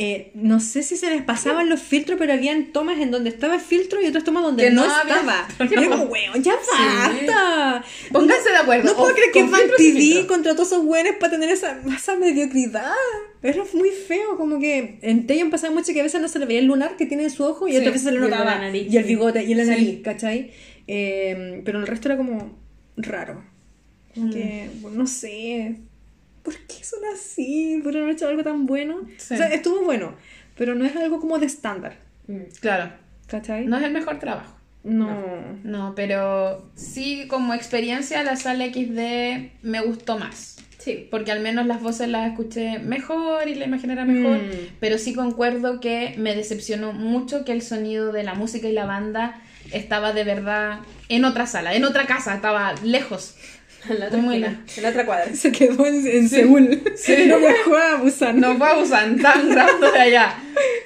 eh, no sé si se les pasaban los filtros, pero habían tomas en donde estaba el filtro y otras tomas donde Que no, no había estaba. Y era como, weón, ya basta. Pónganse de acuerdo. No puedo o creer que Van TV filtro. contrató a esos güeyes para tener esa, esa mediocridad. Era muy feo, como que en Taeyong pasaba mucho que a veces no se le veía el lunar que tiene en su ojo y Sí, otras veces se le y notaba. la nariz, y el sí. bigote y la Sí. nariz, ¿cachai? Eh, pero el resto era como raro. Como que, Mm. no sé. ¿Por qué son así? ¿Por haber hecho algo tan bueno? Sí. O sea, estuvo bueno, pero no es algo como de estándar. Mm. Claro, ¿Cachai? no es el mejor trabajo. No. No, pero sí como experiencia la sala XD me gustó más. Sí. Porque al menos las voces las escuché mejor y la imagen era mejor. Mm. Pero sí concuerdo que me decepcionó mucho que el sonido de la música y la banda estaba de verdad en otra sala, en otra casa, estaba lejos. En la otra Muy esquina, en la otra cuadra. Se quedó en, en Seúl. No viajó a Busan. No fue a Busan, tan grande de allá.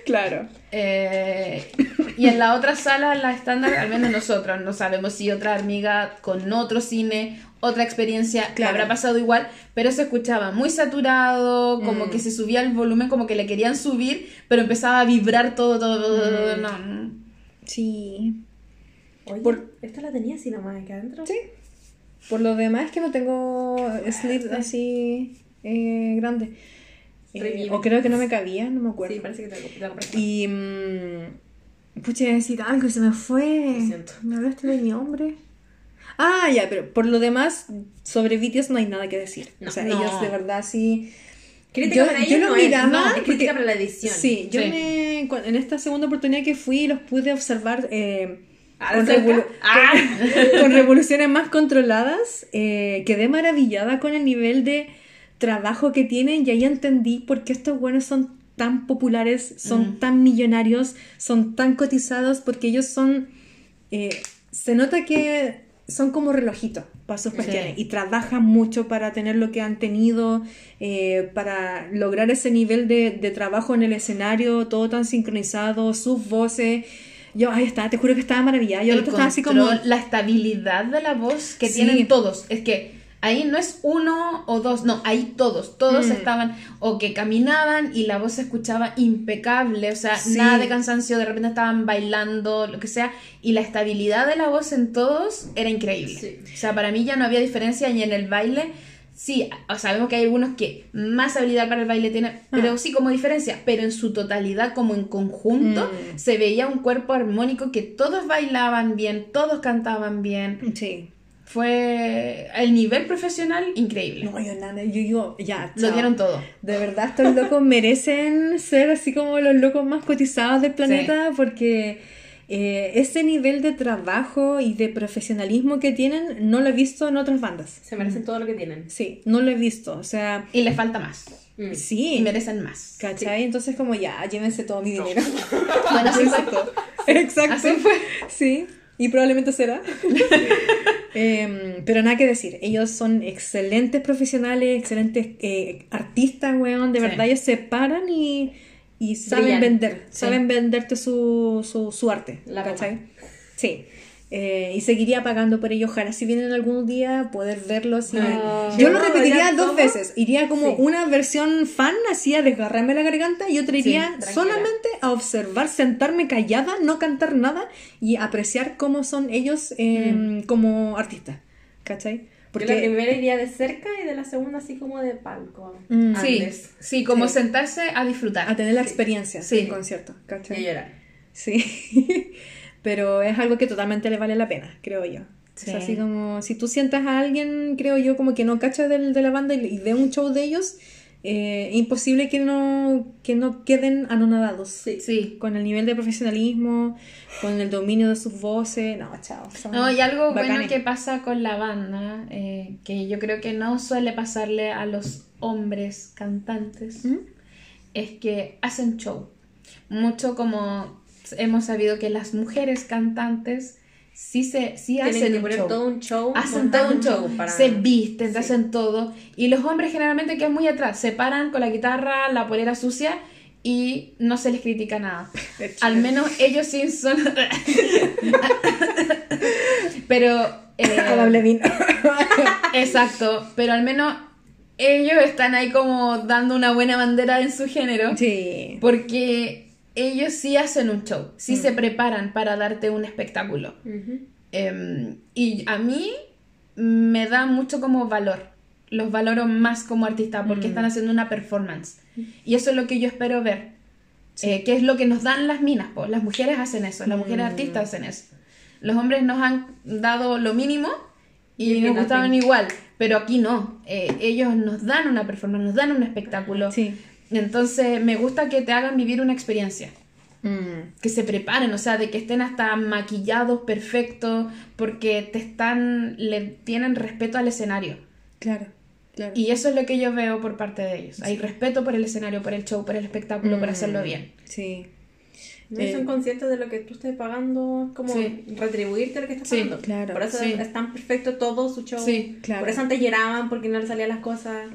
Claro. Eh, y en la otra sala, la estándar, al menos nosotros, no sabemos si otra amiga con otro cine, otra experiencia, le Claro. habrá pasado igual, pero se escuchaba muy saturado, como Mm. que se subía el volumen, como que le querían subir, pero empezaba a vibrar todo, todo, todo, todo, Mm. no, no. Sí. Oye, Por- esta la tenía así nomás acá adentro. Sí. Por lo demás que no tengo slip así eh, grande. Eh, o creo que no me cabía, no me acuerdo. Sí, parece que te compraste. Y. mmm, pucha, iba a decir algo y se me fue. Lo siento. ¿Me hablaste de mi hombre? Ah, ya, pero por lo demás, sobre BTS no hay nada que decir. No, o sea, no. ellos de verdad sí. Crítica Yo- para yo ellos lo no es, miraba no, es porque- crítica para la edición. Sí, yo Sí. me. En esta segunda oportunidad que fui, los pude observar. eh, revolu- Ah. con- con revoluciones más controladas, eh, quedé maravillada con el nivel de trabajo que tienen y ahí entendí por qué estos buenos son tan populares, son Mm. tan millonarios, son tan cotizados, porque ellos son... eh, se nota que son como relojitos para sus cuestiones y trabajan mucho para tener lo que han tenido, eh, para lograr ese nivel de, de trabajo en el escenario, todo tan sincronizado, sus voces. Yo, ahí está, te juro que estaba maravillada. Yo el lo estaba así como. la estabilidad de la voz que Sí. tienen todos. Es que ahí no es uno o dos, no, ahí todos, todos Mm. estaban o que caminaban y la voz se escuchaba impecable, o sea, Sí. nada de cansancio, de repente estaban bailando, lo que sea, y la estabilidad de la voz en todos era increíble. Sí. O sea, para mí ya no había diferencia ni en el baile. Sí, sabemos que hay algunos que más habilidad para el baile tienen, pero sí como diferencia, pero en su totalidad, como en conjunto, Mm. se veía un cuerpo armónico que todos bailaban bien, todos cantaban bien. Sí. Fue el nivel profesional increíble. No, yo nada, yo digo, ya. Lo chao. dieron todo. De verdad, estos locos merecen ser así como los locos más cotizados del planeta porque eh, ese nivel de trabajo y de profesionalismo que tienen no lo he visto en otras bandas. Se merecen todo lo que tienen. Sí, no lo he visto. O sea, Y les falta más. Mm. sí. Y merecen más. ¿Cachai? Entonces como ya, llévense todo mi dinero. Bueno, así fue. Exacto. Así fue. Sí, y probablemente será. Em, pero nada que decir, ellos son excelentes profesionales, excelentes eh, artistas, weón, de Sí. verdad ellos se paran y, y saben Brillan. vender, Sí. saben venderte su, su, su arte, La ¿cachai? Sí. Eh, y seguiría pagando por ellos. Ojalá si vienen algún día poder verlos. y- Ah. Yo lo repetiría ¿Era dos veces. Iría como Sí. una versión fan, así a desgarrarme la garganta, y otra iría solamente a observar, sentarme callada, no cantar nada y apreciar cómo son ellos eh, como artistas. ¿Cachai? Porque la primera iría de cerca y de la segunda así como de palco. Mm. Sí, sí, como Sí. sentarse a disfrutar. a tener la experiencia Sí. del concierto. Y ¿Cachai? llorar. Sí. Pero es algo que totalmente le vale la pena, creo yo. Sí. Es así como, si tú sientas a alguien, creo yo, como que no cacha del, de la banda y, y ve un show de ellos, eh, imposible que no, que no queden anonadados. Sí. Sí. Con el nivel de profesionalismo, con el dominio de sus voces. No, chao. No, y algo bueno que pasa con la banda, eh, que yo creo que no suele pasarle a los hombres cantantes, ¿Mm? es que hacen show. Mucho como hemos sabido que las mujeres cantantes sí, se, sí Tienen hacen que un poner show. todo un show. Hacen todo un show, para... se visten, Sí. hacen todo. Y los hombres generalmente quedan muy atrás, se paran con la guitarra, la polera sucia y no se les critica nada. Al menos ellos sí son... Pero... eh, exacto, pero al menos ellos están ahí como dando una buena bandera en su género. sí. Porque ellos sí hacen un show, sí Mm. se preparan para darte un espectáculo. Em, y a mí me da mucho como valor. Los valoro más como artista porque Mm. están haciendo una performance. Y eso es lo que yo espero ver. Eh, que es lo que nos dan las minas. po. Las mujeres hacen eso, las mujeres Mm. artistas hacen eso. Los hombres nos han dado lo mínimo y Y nos gustaban igual. Pero aquí no. Eh, ellos nos dan una performance, nos dan un espectáculo. Sí. Entonces me gusta que te hagan vivir una experiencia Mm. que se preparen, o sea, de que estén hasta maquillados perfectos, porque te están, le tienen respeto al escenario. Claro, claro. Y eso es lo que yo veo por parte de ellos. Hay respeto por el escenario, por el show, por el espectáculo, por Mm. hacerlo bien. Sí. No Eh, son conscientes de lo que tú estás pagando, es como Sí. retribuirte lo que estás Sí, pagando. claro, Por eso sí. es tan perfecto todo su show. Sí, claro. Por eso antes lloraban porque no les salían las cosas.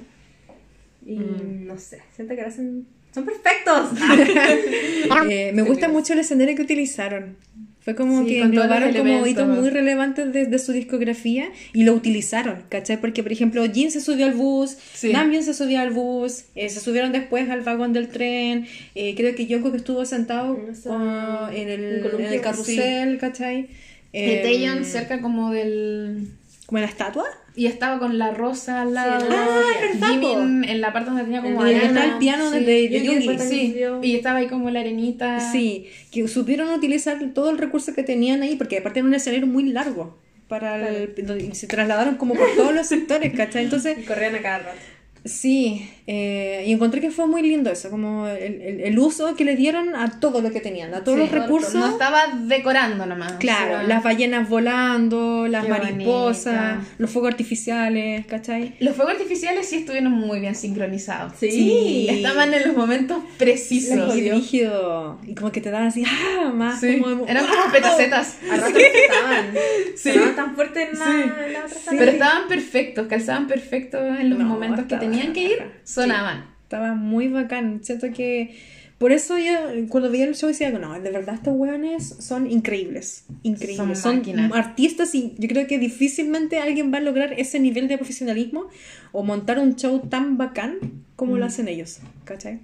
Y Mm. no sé, siento que ahora hacen... son perfectos. Eh, me gusta mucho el escenario que utilizaron. Fue como Sí, que englobaron como hitos muy relevantes de, de su discografía y lo utilizaron, ¿cachai? Porque, por ejemplo, Jin se subió al bus, Sí. Namjoon se subió al bus, eh, se subieron después al vagón del tren, eh, creo que Yoko que estuvo sentado oh, en, el, en el carrusel, ¿cachai? Eh, Taeyeon cerca como del... ¿Como la estatua? Y estaba con la rosa al lado. la Ah, ¿verdad, Jimin en la parte donde tenía como El- Y arena. el piano de, Sí. de, Yugi. Sí, y estaba ahí como la arenita. Sí, que supieron utilizar todo el recurso que tenían ahí, porque aparte era un escenario muy largo. Para el- donde- y se trasladaron como por todos los sectores, ¿cachai? Entonces, y corrían a cada rato. sí, eh, y encontré que fue muy lindo eso, como el, el- el uso que le dieron a todo lo que tenían, a todos Sí, los recursos. No estaba decorando nomás. Claro, o sea, las ballenas volando, las Qué mariposas, bonita. los fuegos artificiales, ¿cachai? Los fuegos artificiales sí estuvieron muy bien sincronizados. Sí. Estaban en los momentos precisos. Y rígido, y como que te daban así, ah, más Sí, como... eran como petacetas. A estaban. Sí. Estaban tan fuertes en la, Sí. en la otra Sí. sala. Pero estaban perfectos, calzaban perfectos en los No, momentos que tenían que ir, raja. sonaban. Estaba muy bacán. Siento que. Por eso yo, cuando veía el show, decía, no, de verdad estos weones son increíbles. Increíbles. Son Son, máquinas. artistas y yo creo que difícilmente alguien va a lograr ese nivel de profesionalismo o montar un show tan bacán como Mm. lo hacen ellos. ¿Cachai?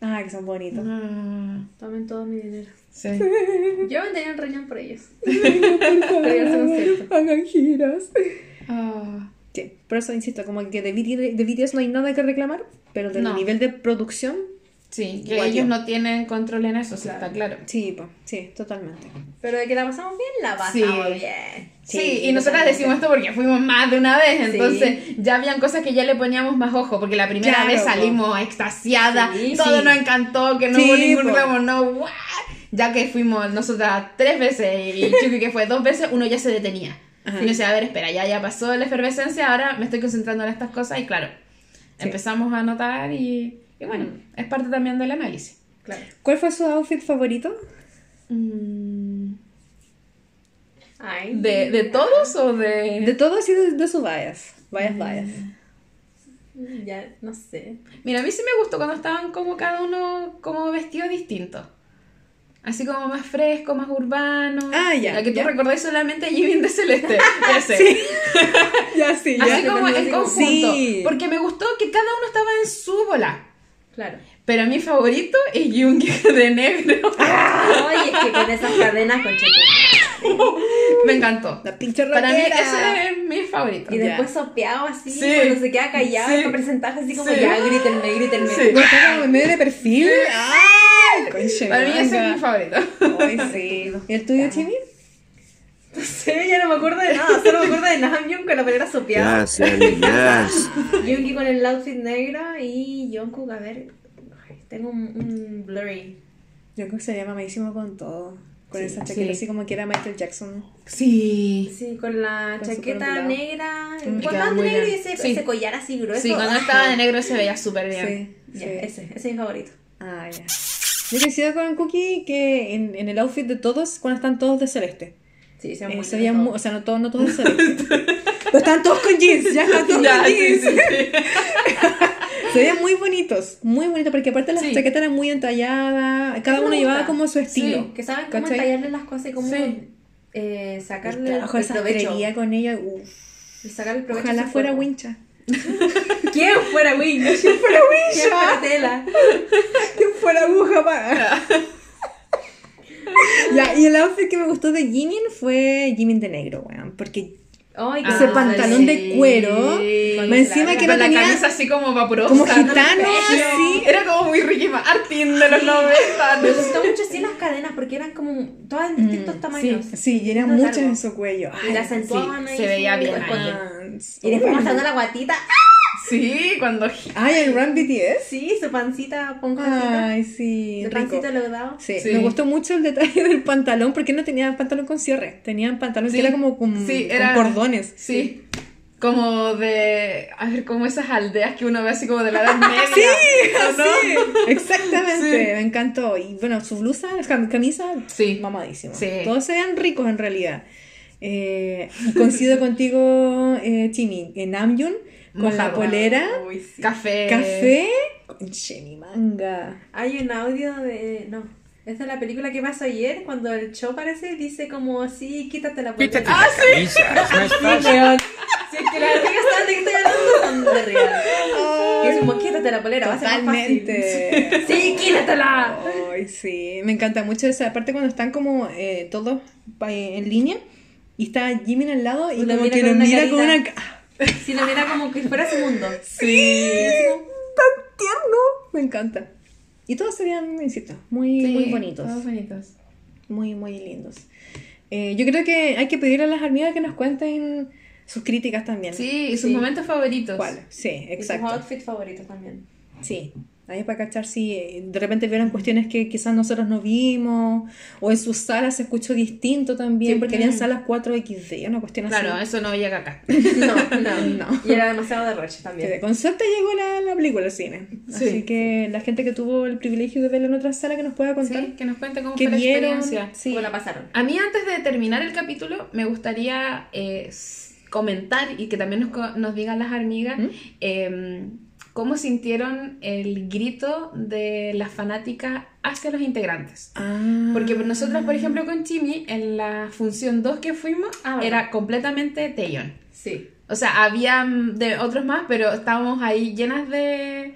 Ah, que son bonitos. Ah, Tomen todo mi dinero. sí. Yo vendería un riñón por ellos. Hagan giras. Ah, Sí, por eso insisto, como que de, BTS de BTS no hay nada que reclamar, pero del No. nivel de producción, sí, que ellos yo. no tienen control en eso, sí, está claro. sí, po, sí, totalmente. Pero de que la pasamos bien, la pasamos Sí. bien. Sí, Sí, y nosotras decimos esto porque fuimos más de una vez, Sí. entonces ya habían cosas que ya le poníamos más ojo, porque la primera Claro, vez po. salimos extasiadas, Sí, todo sí. nos encantó, que no Sí, hubo ningún po. reclamo, no, ¡guau! ya que fuimos nosotras tres veces y Chucky que fue dos veces, uno ya se detenía. Ajá. Y uno decía, a ver, espera, ya, ya pasó la efervescencia, ahora me estoy concentrando en estas cosas y claro, Sí. empezamos a notar y, y bueno, es parte también del análisis. Claro. ¿Cuál fue su outfit favorito? Mm, Ay. ¿De, ¿De todos o de...? De todos y de, de su bias. Bias, bias. Ya, no sé. Mira, a mí sí me gustó cuando estaban como cada uno como vestido distinto. Así como más fresco, más urbano. Ah, ya, La que tú ya. recordáis solamente Jimin de Celeste. Ese. Sí. ya, sí, ya. Así como en conjunto. Sí. Porque me gustó que cada uno estaba en su bola. Claro. Pero mi favorito es Yoongi de negro. Ay, es que con esas cadenas con me encantó. La pinche Para mí ese es mi favorito. Y Ya. después sopeado así, Sí. cuando se queda callado Sí. para presentarse así como Sí. ya, grítenme, grítenme. Sí. No, está como en medio de perfil. ¡Ay! Conche Para mí ese es mi favorito. Ay, sí. ¿Y el tuyo, Chimi? Sí, ya no me acuerdo de nada, solo me acuerdo de Namjoon con la polera sopeada. Yes, Ellie, yes. Yoongi con el outfit negro y Jungkook, a ver, ay, tengo un, un blurry. Yo creo que sería mamadísimo con todo. Con Sí, esa chaqueta sí. así como que era Michael Jackson. Sí. Sí, con la Con chaqueta negra, muy negro y ese, Sí. ese collar así grueso. Sí, cuando estaba de negro se veía súper bien. Sí, ya, sí. ese, ese es mi favorito. Ah, ya. Yo coincido con Cookie que en, en el outfit de todos, cuando están todos de celeste. Sí, se Eh, muy se veían lindo mu- o sea, no todos, no todos de celeste. Pero están todos con jeans, ya están todos Ya, con sí, jeans. sí. Se veían muy bonitos, muy bonitos, porque aparte las chaquetas eran muy entalladas, cada uno llevaba como su estilo. Que saben cómo entallarle las cosas y cómo eh, sacarle el, provecho. con ella, uff. Sacar el provecho Ojalá fuera wincha. ¿Quién fuera Winch? ¿Quién fuera Winch? ¿Quién fuera Tela? Que fuera aguja para. ya, y el outfit que me gustó de Jimin fue Jimin de negro, weón. Porque Ay, ese qué pantalón de cuero, Sí. más encima que no la tenía camisa así como vaporosa. como ¿no? gitano, Sí. así. Era como muy Ricky Martin de los 90. Me gustó mucho sí las cadenas porque eran como todas en distintos tamaños. Sí, y eran Más muchas largo. en su cuello. Y Ay, la acentuaban sí, ahí. se veía bien. Y después mostrando la guatita. Sí, cuando. Ay, el Run BTS. Sí, su pancita esponjosita. Ay, sí. Su rico. pancito leudado. Sí, Sí. me gustó mucho el detalle del pantalón, porque no tenía pantalón con cierre, tenían pantalón Sí. que era como con, Sí, con cordones. Sí. Como de. A ver, como esas aldeas que uno ve así como de la edad media. Sí, ¿o no? sí, exactamente, Sí. me encantó. Y bueno, su blusa, cam- camisa, Sí. mamadísimo. Sí. Todos se vean ricos en realidad. Eh, coincido contigo, eh, Chimi, en Namjoon, con la polera, Uy, sí. Café. café, mi manga. Hay un audio de. No. Es de la película que pasó ayer, cuando el show parece, dice como así, quítate la polera. Ah, es fácil. Si es que de estoy hablando, son de real. Y es como, quítate la polera, va a ser más fácil. Totalmente. Sí, quítatela. Ay, sí, me encanta mucho esa parte cuando están como eh, todos en línea y está Jimin al lado y Y como mira que lo mira con una... Si lo mira como que fuera su mundo. Sí, tan tierno. Me encanta. Y todos se veían, insisto, muy, Sí, muy bonitos. Todos bonitos. Muy, muy lindos. Eh, yo creo que hay que pedirle a las amigas que nos cuenten sus críticas también. Sí, y sus Sí. momentos favoritos. ¿Cuál? Sí, Y sus exacto. outfits favoritos también. Sí, ahí para cachar si eh, de repente vieron cuestiones que quizás nosotros no vimos, o en sus salas se escuchó distinto también, Sí. porque habían salas 4XD, una cuestión Claro, así. eso no llega acá. No, no, No. Y era demasiado derroche Que también. de concepto llegó la, la película al cine. Sí. Así que la gente que tuvo el privilegio de verla en otra sala que nos pueda contar Sí, que nos cuente cómo qué fue la vieron. experiencia. Sí. ¿Cómo la pasaron? A mí antes de terminar el capítulo me gustaría eh, comentar y que también nos, digan las amigas ¿Mm? eh, cómo sintieron el grito de las fanáticas hacia los integrantes. Ah. Porque nosotros, por ejemplo, con Chimi, en la función 2 que fuimos, Ah, ¿verdad? era completamente Taeyeon. Sí. O sea, había mm, de otros más, pero estábamos ahí llenas de,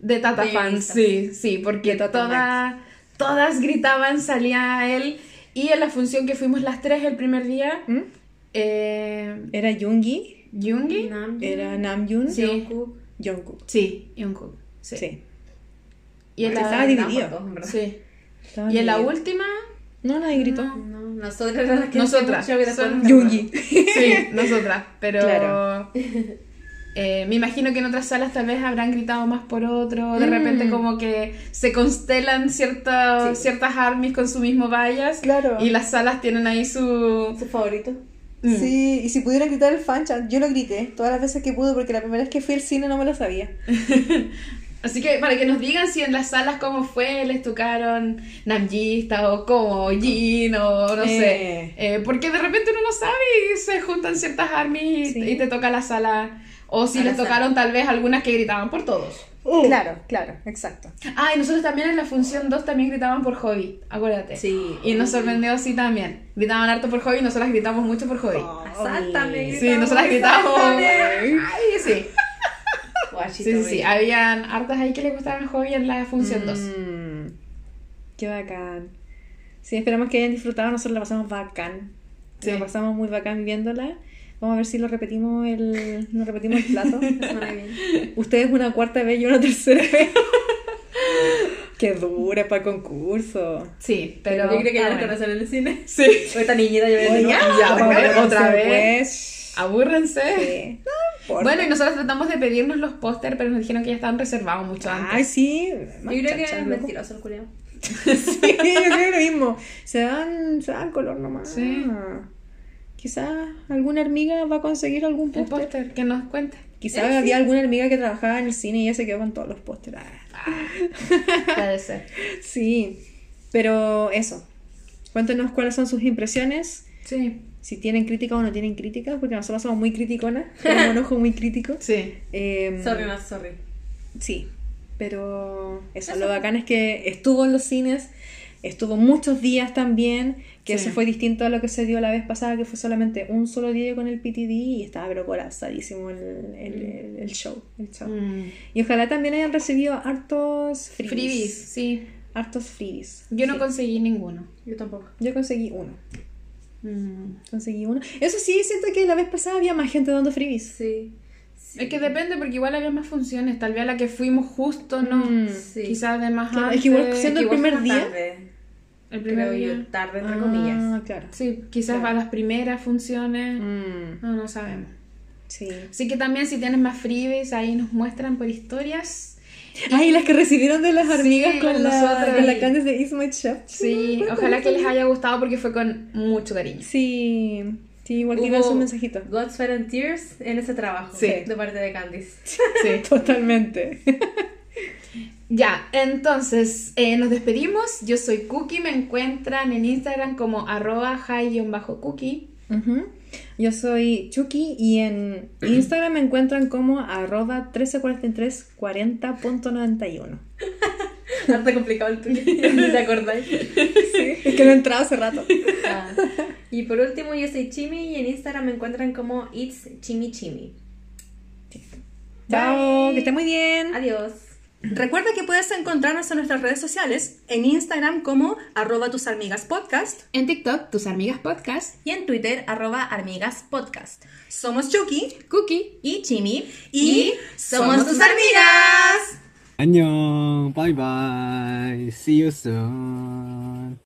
de Tata De fans. Sí, sí, porque todas, todas gritaban, salía él. Y en la función que fuimos las tres el primer día, ¿Mm? eh, Era Yoongi, Yoongi. Namjoon, era Namjoon, Sí. Jungkook. Jungkook. Sí, Jungkook. Sí. Sí. Y en Estaba la, dividido. En verdad. sí. Estaba Y en la dividido. última, No, nadie gritó. No, nosotras eran las que Nosotras, son sí, nosotras. Pero Claro. eh, me imagino que en otras salas tal vez habrán gritado más por otro. De Mm. repente como que se constelan ciertas, Sí. ciertas armies con su mismo vallas. Claro. Y las salas tienen ahí su... ¿Su favorito? Mm. Sí, y si pudiera gritar el fan chat, yo lo grité todas las veces que pude porque la primera vez que fui al cine no me lo sabía. Así que para que nos digan si en las salas cómo fue, les tocaron Namjista o como Jin o no Eh. sé. Eh, porque de repente uno no sabe y se juntan ciertas armies y, Sí. y te toca la sala. O si A les sala. tocaron tal vez algunas que gritaban por todos. Claro, claro, exacto. Ah, y nosotros también en la función 2 también gritaban por hobby, acuérdate. Sí. Y nos sorprendió así también. Gritaban harto por hobby y nosotras gritamos mucho por hobby. Asáltame. sí, nosotras gritamos. Ay, sí. Guachito, Sí, sí, sí. Habían hartas ahí que les gustaban hobby en la función 2. Mm, qué bacán. Sí, esperamos que hayan disfrutado. Nosotros la pasamos bacán. Sí. La pasamos muy bacán viviéndola. Vamos a ver si lo repetimos el, nos repetimos el plato. La. Ustedes una cuarta vez y una tercera vez. Qué dura para concurso. Sí, pero. Yo creo que ah, ya nos bueno. conocen en el cine. Sí. O esta niñita ya viene ya, ya, Vamos a otra, ver, otra vez. pues. Abúrrense. Sí. No. Bueno, y nosotros tratamos de pedirnos los póster, pero nos dijeron que ya estaban reservados mucho antes. Ay, sí. Yo creo que es mentiroso el culiao. Sí, yo creo lo mismo. Se dan, se dan color nomás. Sí. Quizás alguna hormiga va a conseguir algún póster. póster, que nos cuente. Quizás había alguna hormiga que trabajaba en el cine y ella se quedó con todos los pósteres. Ah. Puede ser. Sí, pero eso. Cuéntenos cuáles son sus impresiones. Sí. Si tienen crítica o no tienen crítica, porque nosotros somos muy criticonas. Tenemos un ojo muy crítico. Sí. Em, Sorry, más sorry. Sí, pero eso, lo bacán es que estuvo en los cines, estuvo muchos días también, que Sí. eso fue distinto a lo que se dio la vez pasada, que fue solamente un solo día con el PTD y estaba pero colapsadísimo el, el, el- el show. el show. Mm. Y ojalá también hayan recibido hartos freebies. Freebies, sí. Hartos freebies. Yo no Sí. conseguí ninguno. Yo tampoco. Yo conseguí uno. Mm. Conseguí uno. Eso sí, siento que la vez pasada había más gente dando freebies. Sí. sí. Es que depende, porque igual había más funciones. Tal vez a la que fuimos justo, no. Mm. Sí. Quizás de más Claro, es antes. que igual siendo el primer día. tarde, El primer creo yo, día. tarde, entre Ah, comillas. claro. Sí, quizás Claro. a las primeras funciones. Mm, No, no sabemos. sí. Así que también si tienes más freebies, ahí nos muestran por historias. Ay, las que recibieron de las hormigas Sí, con, la, con la Candice de Is My Chef. Sí, ojalá que les haya gustado porque fue con mucho cariño. Sí, sí, igual que iban sus mensajitos. Blood, Sweat and Tears en ese trabajo. Sí. De parte de Candice. Sí. Totalmente. Ya, entonces eh, nos despedimos. Yo soy Cookie, me encuentran en Instagram como arroba high-cookie. Yo soy Chucky y en Instagram me encuentran como arroba 134340.91. Harto complicado el tuyo. ¿Te acordáis? Es que no he entrado hace rato. Ah. Y por último, yo soy Chimi y en Instagram me encuentran como It's Chimi Chimi. Chao, que esté muy bien. Adiós. Recuerda que puedes encontrarnos en nuestras redes sociales, en Instagram como arroba tus amigas podcast En TikTok, tus amigas podcast. y en Twitter arroba amigas podcast. Somos Chucky Cookie. Y Chimi. y somos tus amigas. 안녕. Bye bye. See you soon.